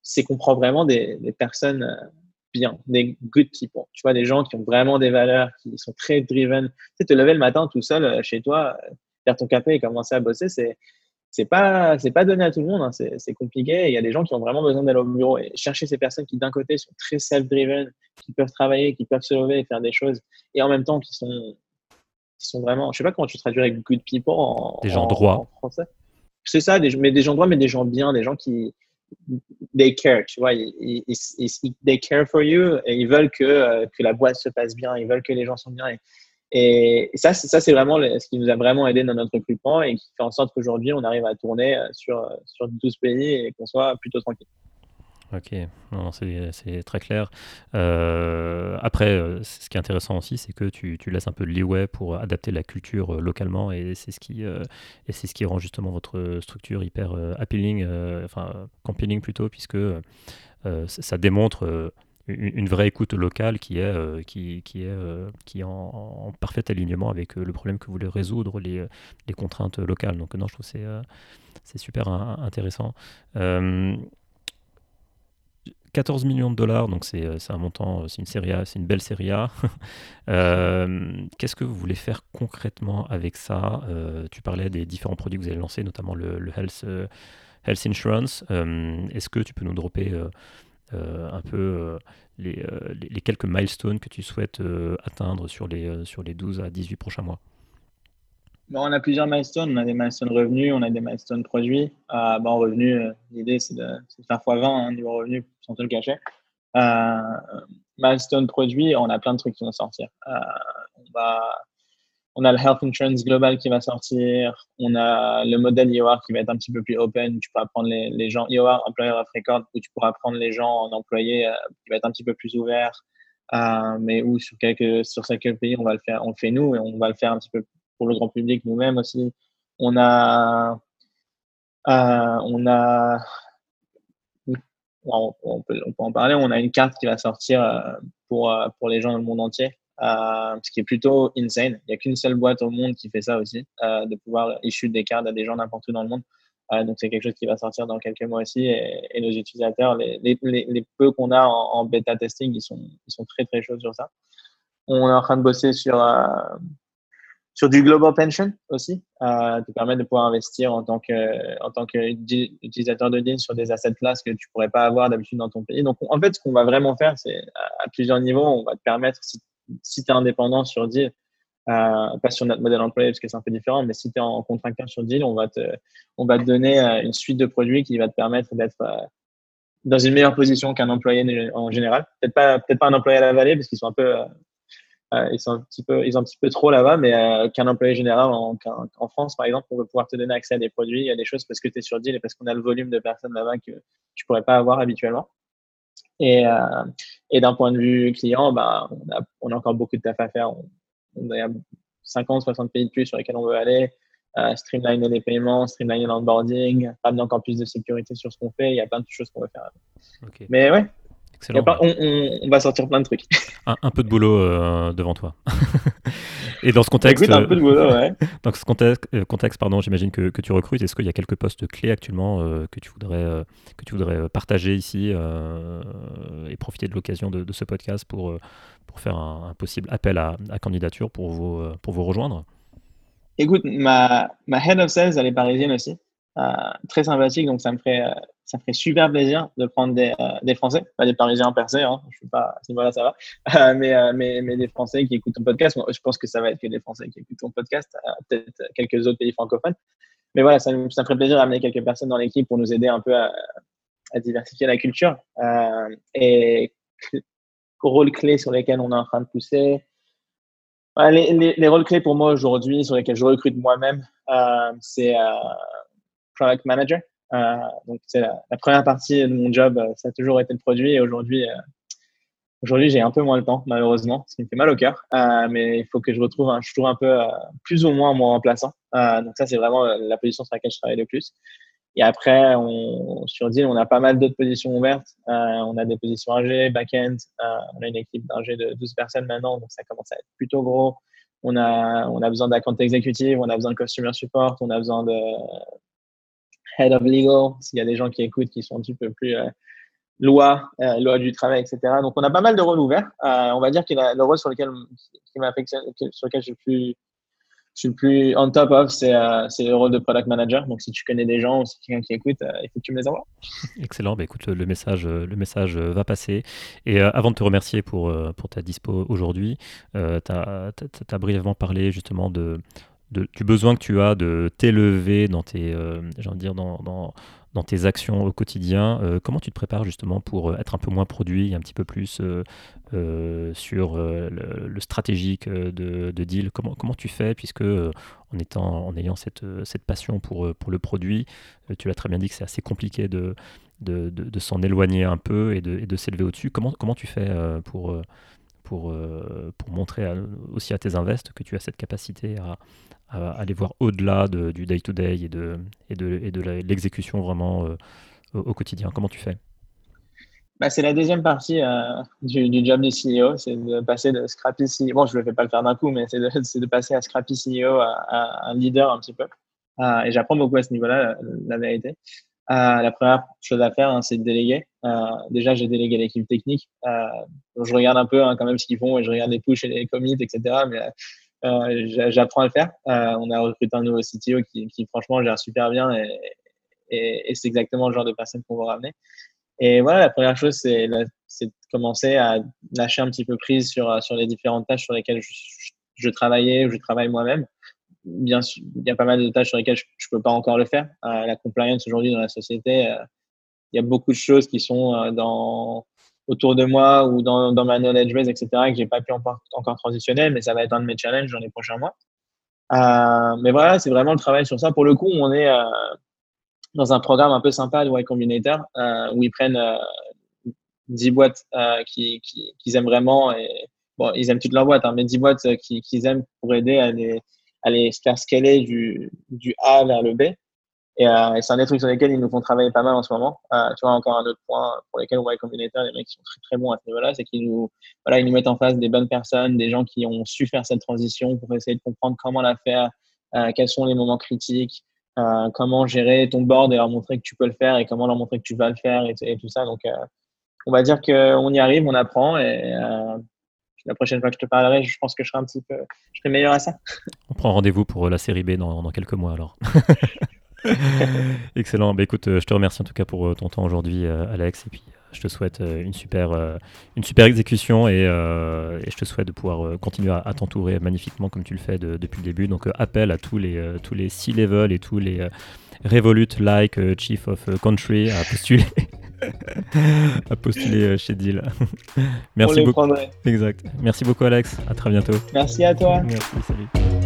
[SPEAKER 1] c'est qu'on prend vraiment des, des personnes bien, des good people. Tu vois, des gens qui ont vraiment des valeurs, qui sont très driven. Tu sais, te lever le matin tout seul euh, chez toi, faire ton café et commencer à bosser, c'est c'est pas c'est pas donné à tout le monde. Hein. C'est compliqué. Il y a des gens qui ont vraiment besoin d'aller au bureau et chercher ces personnes qui d'un côté sont très self-driven, qui peuvent travailler, qui peuvent se lever et faire des choses, et en même temps qui sont qui sont vraiment. Je sais pas comment tu traduirais good people en,
[SPEAKER 2] des gens droits
[SPEAKER 1] en français c'est ça, des, mais des gens droits, mais des gens bien, des gens qui they care, tu vois, ils, ils, ils, they care for you et ils veulent que, euh, que la boîte se passe bien, ils veulent que les gens sont bien. Et, ça, ça c'est vraiment ce qui nous a vraiment aidé dans notre recrutement et qui fait en sorte qu'aujourd'hui, on arrive à tourner euh, sur, sur 12 pays et qu'on soit plutôt tranquille.
[SPEAKER 2] Ok, c'est très clair. Euh, après, euh, ce qui est intéressant aussi, c'est que tu, laisses un peu de leeway pour adapter la culture euh, localement et c'est ce, qui, rend justement votre structure hyper appealing, enfin compelling plutôt, puisque ça démontre une, vraie écoute locale qui est, en, parfait alignement avec le problème que vous voulez résoudre, les, les contraintes locales. Donc, non, je trouve que c'est super intéressant. 14 millions de dollars, donc c'est euh, un montant, euh, c'est une série A, c'est une belle série A. euh, Qu'est-ce que vous voulez faire concrètement avec ça? Tu parlais des différents produits que vous allez lancer, notamment le, Health, Health Insurance. Est-ce que tu peux nous dropper un peu les, les, les, quelques milestones que tu souhaites atteindre sur les, sur les 12 à 18 prochains mois?
[SPEAKER 1] On a plusieurs milestones. On a des milestones revenus, on a des milestones produits. Euh, bon, revenus, euh, l'idée, c'est de, faire x20 hein, niveau revenu, sans te le cacher. Euh, milestone produits, on a plein de trucs qui vont sortir. Euh, on, va, on a le Health Insurance Global qui va sortir. On a le modèle IOR qui va être un petit peu plus open. Tu pourras prendre les, les gens IOR, Employer of Record, où tu pourras prendre les gens en employé, euh, qui va être un petit peu plus ouvert. Mais où sur quelques, sur quelques pays, on va le faire, on le fait nous et on va le faire un petit peu pour le grand public nous-mêmes aussi. On a, euh, on a, on peut, en parler. On a une carte qui va sortir euh, pour, euh, pour les gens dans le monde entier, ce qui est plutôt insane. Il n'y a qu'une seule boîte au monde qui fait ça aussi, de pouvoir issuer des cartes à des gens n'importe où dans le monde. Donc c'est quelque chose qui va sortir dans quelques mois aussi et, nos utilisateurs, les, peu qu'on a en, en, bêta testing, ils sont, ils sont très très chauds sur ça. On est en train de bosser sur sur du global pension aussi, euh, te permettre de pouvoir investir en tant que en qu'utilisateur de deal sur des assets classes que tu pourrais pas avoir d'habitude dans ton pays. Donc en fait, ce qu'on va vraiment faire, c'est à, plusieurs niveaux, on va te permettre si, si tu es indépendant sur deal, euh, pas sur notre modèle employé parce que c'est un peu différent, mais si tu es en contracteur sur deal, on va te on va te donner euh, une suite de produits qui va te permettre d'être euh, dans une meilleure position qu'un employé en général. Peut-être pas, peut-être pas un employé à la vallée parce qu'ils sont un peu, ils sont un petit peu, ils ont un petit peu trop là-bas, mais qu'un employé général en, en, France, par exemple, on va pouvoir te donner accès à des produits, à des choses parce que tu es sur deal et parce qu'on a le volume de personnes là-bas que tu pourrais pas avoir habituellement. Et, et d'un point de vue client, bah, on, a, on a encore beaucoup de taf à faire. On, on a 50, 60 pays de plus sur lesquels on veut aller euh, streamliner les paiements, streamliner l'onboarding, amener encore plus de sécurité sur ce qu'on fait. Il y a plein de choses qu'on veut faire. Mais ouais, on, va sortir plein de trucs.
[SPEAKER 2] Un, peu de boulot euh, devant toi. Et dans ce contexte,
[SPEAKER 1] un peu de boulot, ouais.
[SPEAKER 2] dans ce contexte, euh, contexte pardon, j'imagine que, que, tu recrutes. Est-ce qu'il y a quelques postes clés actuellement euh, que tu voudrais que tu voudrais partager ici et profiter de l'occasion de, ce podcast pour pour faire un, possible appel à, à, candidature pour vous pour vous rejoindre?
[SPEAKER 1] Écoute, ma, ma head of sales, elle est parisienne aussi. Euh, très sympathique, donc ça me ferait, euh, ça ferait super plaisir de prendre des, euh, des Français, pas des Parisiens per se, hein, je suis pas à ce ça va, mais, mais, mais, des Français qui écoutent ton podcast. je pense que ça va être que des Français qui écoutent ton podcast, peut-être quelques autres pays francophones. Mais voilà, ça, ça ferait plaisir d'amener quelques personnes dans l'équipe pour nous aider un peu à, à diversifier la culture. et rôles clés sur lesquels on est en train de pousser, les, les, les, rôles clés pour moi aujourd'hui, sur lesquels je recrute moi-même, euh, c'est euh, product manager. Euh, donc, c'est la, première partie de mon job, euh, ça a toujours été le produit. Et aujourd'hui, euh, aujourd'hui, j'ai un peu moins le temps, malheureusement, ce qui me fait mal au cœur. mais il faut que je retrouve un, je trouve un peu plus ou moins mon remplaçant. donc, ça, c'est vraiment la position sur laquelle je travaille le plus. Et après, on, sur Deal, on a pas mal d'autres positions ouvertes. On a des positions AG, back-end. On a une équipe d'ingé de 12 personnes maintenant, donc ça commence à être plutôt gros. On a, on a besoin d'account exécutif, on a besoin de customer support, on a besoin de head of legal, s'il y a des gens qui écoutent qui sont un petit peu plus euh, loi, euh, loi du travail, etc. Donc, on a pas mal de rôles ouverts. Euh, on va dire que le rôle sur lequel, sur lequel je suis plus je le plus on top of, c'est euh, le rôle de product manager. Donc, si tu connais des gens ou si quelqu'un qui écoute, il faut que tu me les envoies.
[SPEAKER 2] Excellent. Bah, écoute, le message, le message va passer. Et avant de te remercier pour, pour ta dispo aujourd'hui, tu as, brièvement parlé justement de, de, du besoin que tu as de t'élever dans tes, dire, dans, dans dans tes actions au quotidien. Euh, comment tu te prépares justement pour euh, être un peu moins produit, un petit peu plus euh, sur le, stratégique de, deal? Comment, comment tu fais puisque en, étant, en ayant cette, cette passion pour, pour le produit, tu l'as très bien dit que c'est assez compliqué de, de, de, s'en éloigner un peu et de, et de s'élever au-dessus. Comment, comment tu fais pour, pour, pour montrer aussi à tes invests que tu as cette capacité à, aller voir au-delà du day-to-day et de, l'exécution vraiment euh, au, quotidien Comment tu fais?
[SPEAKER 1] Bah, c'est la deuxième partie euh, du, job du CEO, c'est de passer de Scrappy CEO. Bon, je ne vais pas le faire d'un coup, mais c'est de, passer à Scrappy CEO à, un leader un petit peu. Euh, et j'apprends beaucoup à ce niveau-là, la, vérité. La première chose à faire, hein, c'est de déléguer. déjà, j'ai délégué l'équipe technique. je regarde un peu hein, quand même ce qu'ils font et je regarde les push et les commits, etc. Mais euh, j'apprends à le faire. Euh, on a recruté un nouveau CTO qui, qui franchement gère super bien et, c'est exactement le genre de personne qu'on va ramener. Et voilà, la première chose, c'est de commencer à lâcher un petit peu prise sur, les différentes tâches sur lesquelles je, travaillais ou je travaille moi-même. Bien sûr, il y a pas mal de tâches sur lesquelles je ne peux pas encore le faire. Euh, la compliance aujourd'hui dans la société, euh, il y a beaucoup de choses qui sont euh, dans autour de moi ou dans, dans ma knowledge base, etc., que j'ai pas pu encore, transitionner, mais ça va être un de mes challenges dans les prochains mois. Mais voilà, c'est vraiment le travail sur ça. Pour le coup, on est dans un programme un peu sympa de Y Combinator où ils prennent 10 euh, boîtes euh, qui, qui, qu'ils aiment vraiment et bon, ils aiment toutes leurs boîtes, hein, mais 10 boîtes qu'ils qui aiment pour aider à les, à les faire scaler du, du A vers le B. Euh, et, c'est un des trucs sur lesquels ils nous font travailler pas mal en ce moment. Euh, tu vois, encore un autre point pour lequel Y Combinator, les mecs sont très très bons à ce niveau-là, c'est qu'ils nous, voilà, nous mettent en face des bonnes personnes, des gens qui ont su faire cette transition pour essayer de comprendre comment la faire, euh, quels sont les moments critiques, comment gérer ton board et leur montrer que tu peux le faire et comment leur montrer que tu vas le faire et, et tout ça. Donc, on va dire qu'on y arrive, on apprend et la prochaine fois que je te parlerai, je pense que je serai un petit peu, je serai meilleur à ça.
[SPEAKER 2] On prend rendez-vous pour la série B dans, dans quelques mois alors. Excellent. Bah, écoute, euh, je te remercie en tout cas pour euh, ton temps aujourd'hui, euh, Alex. Et puis, je te souhaite une super, une super exécution et, et, je te souhaite de pouvoir continuer à, t'entourer magnifiquement comme tu le fais depuis le début. Donc, appel à tous les, tous les C-level et tous les Revolut like Chief of Country à postuler. à postuler chez Deal. Merci beaucoup. Exact. Merci beaucoup, Alex. À très bientôt.
[SPEAKER 1] Merci à toi.
[SPEAKER 2] Merci, salut.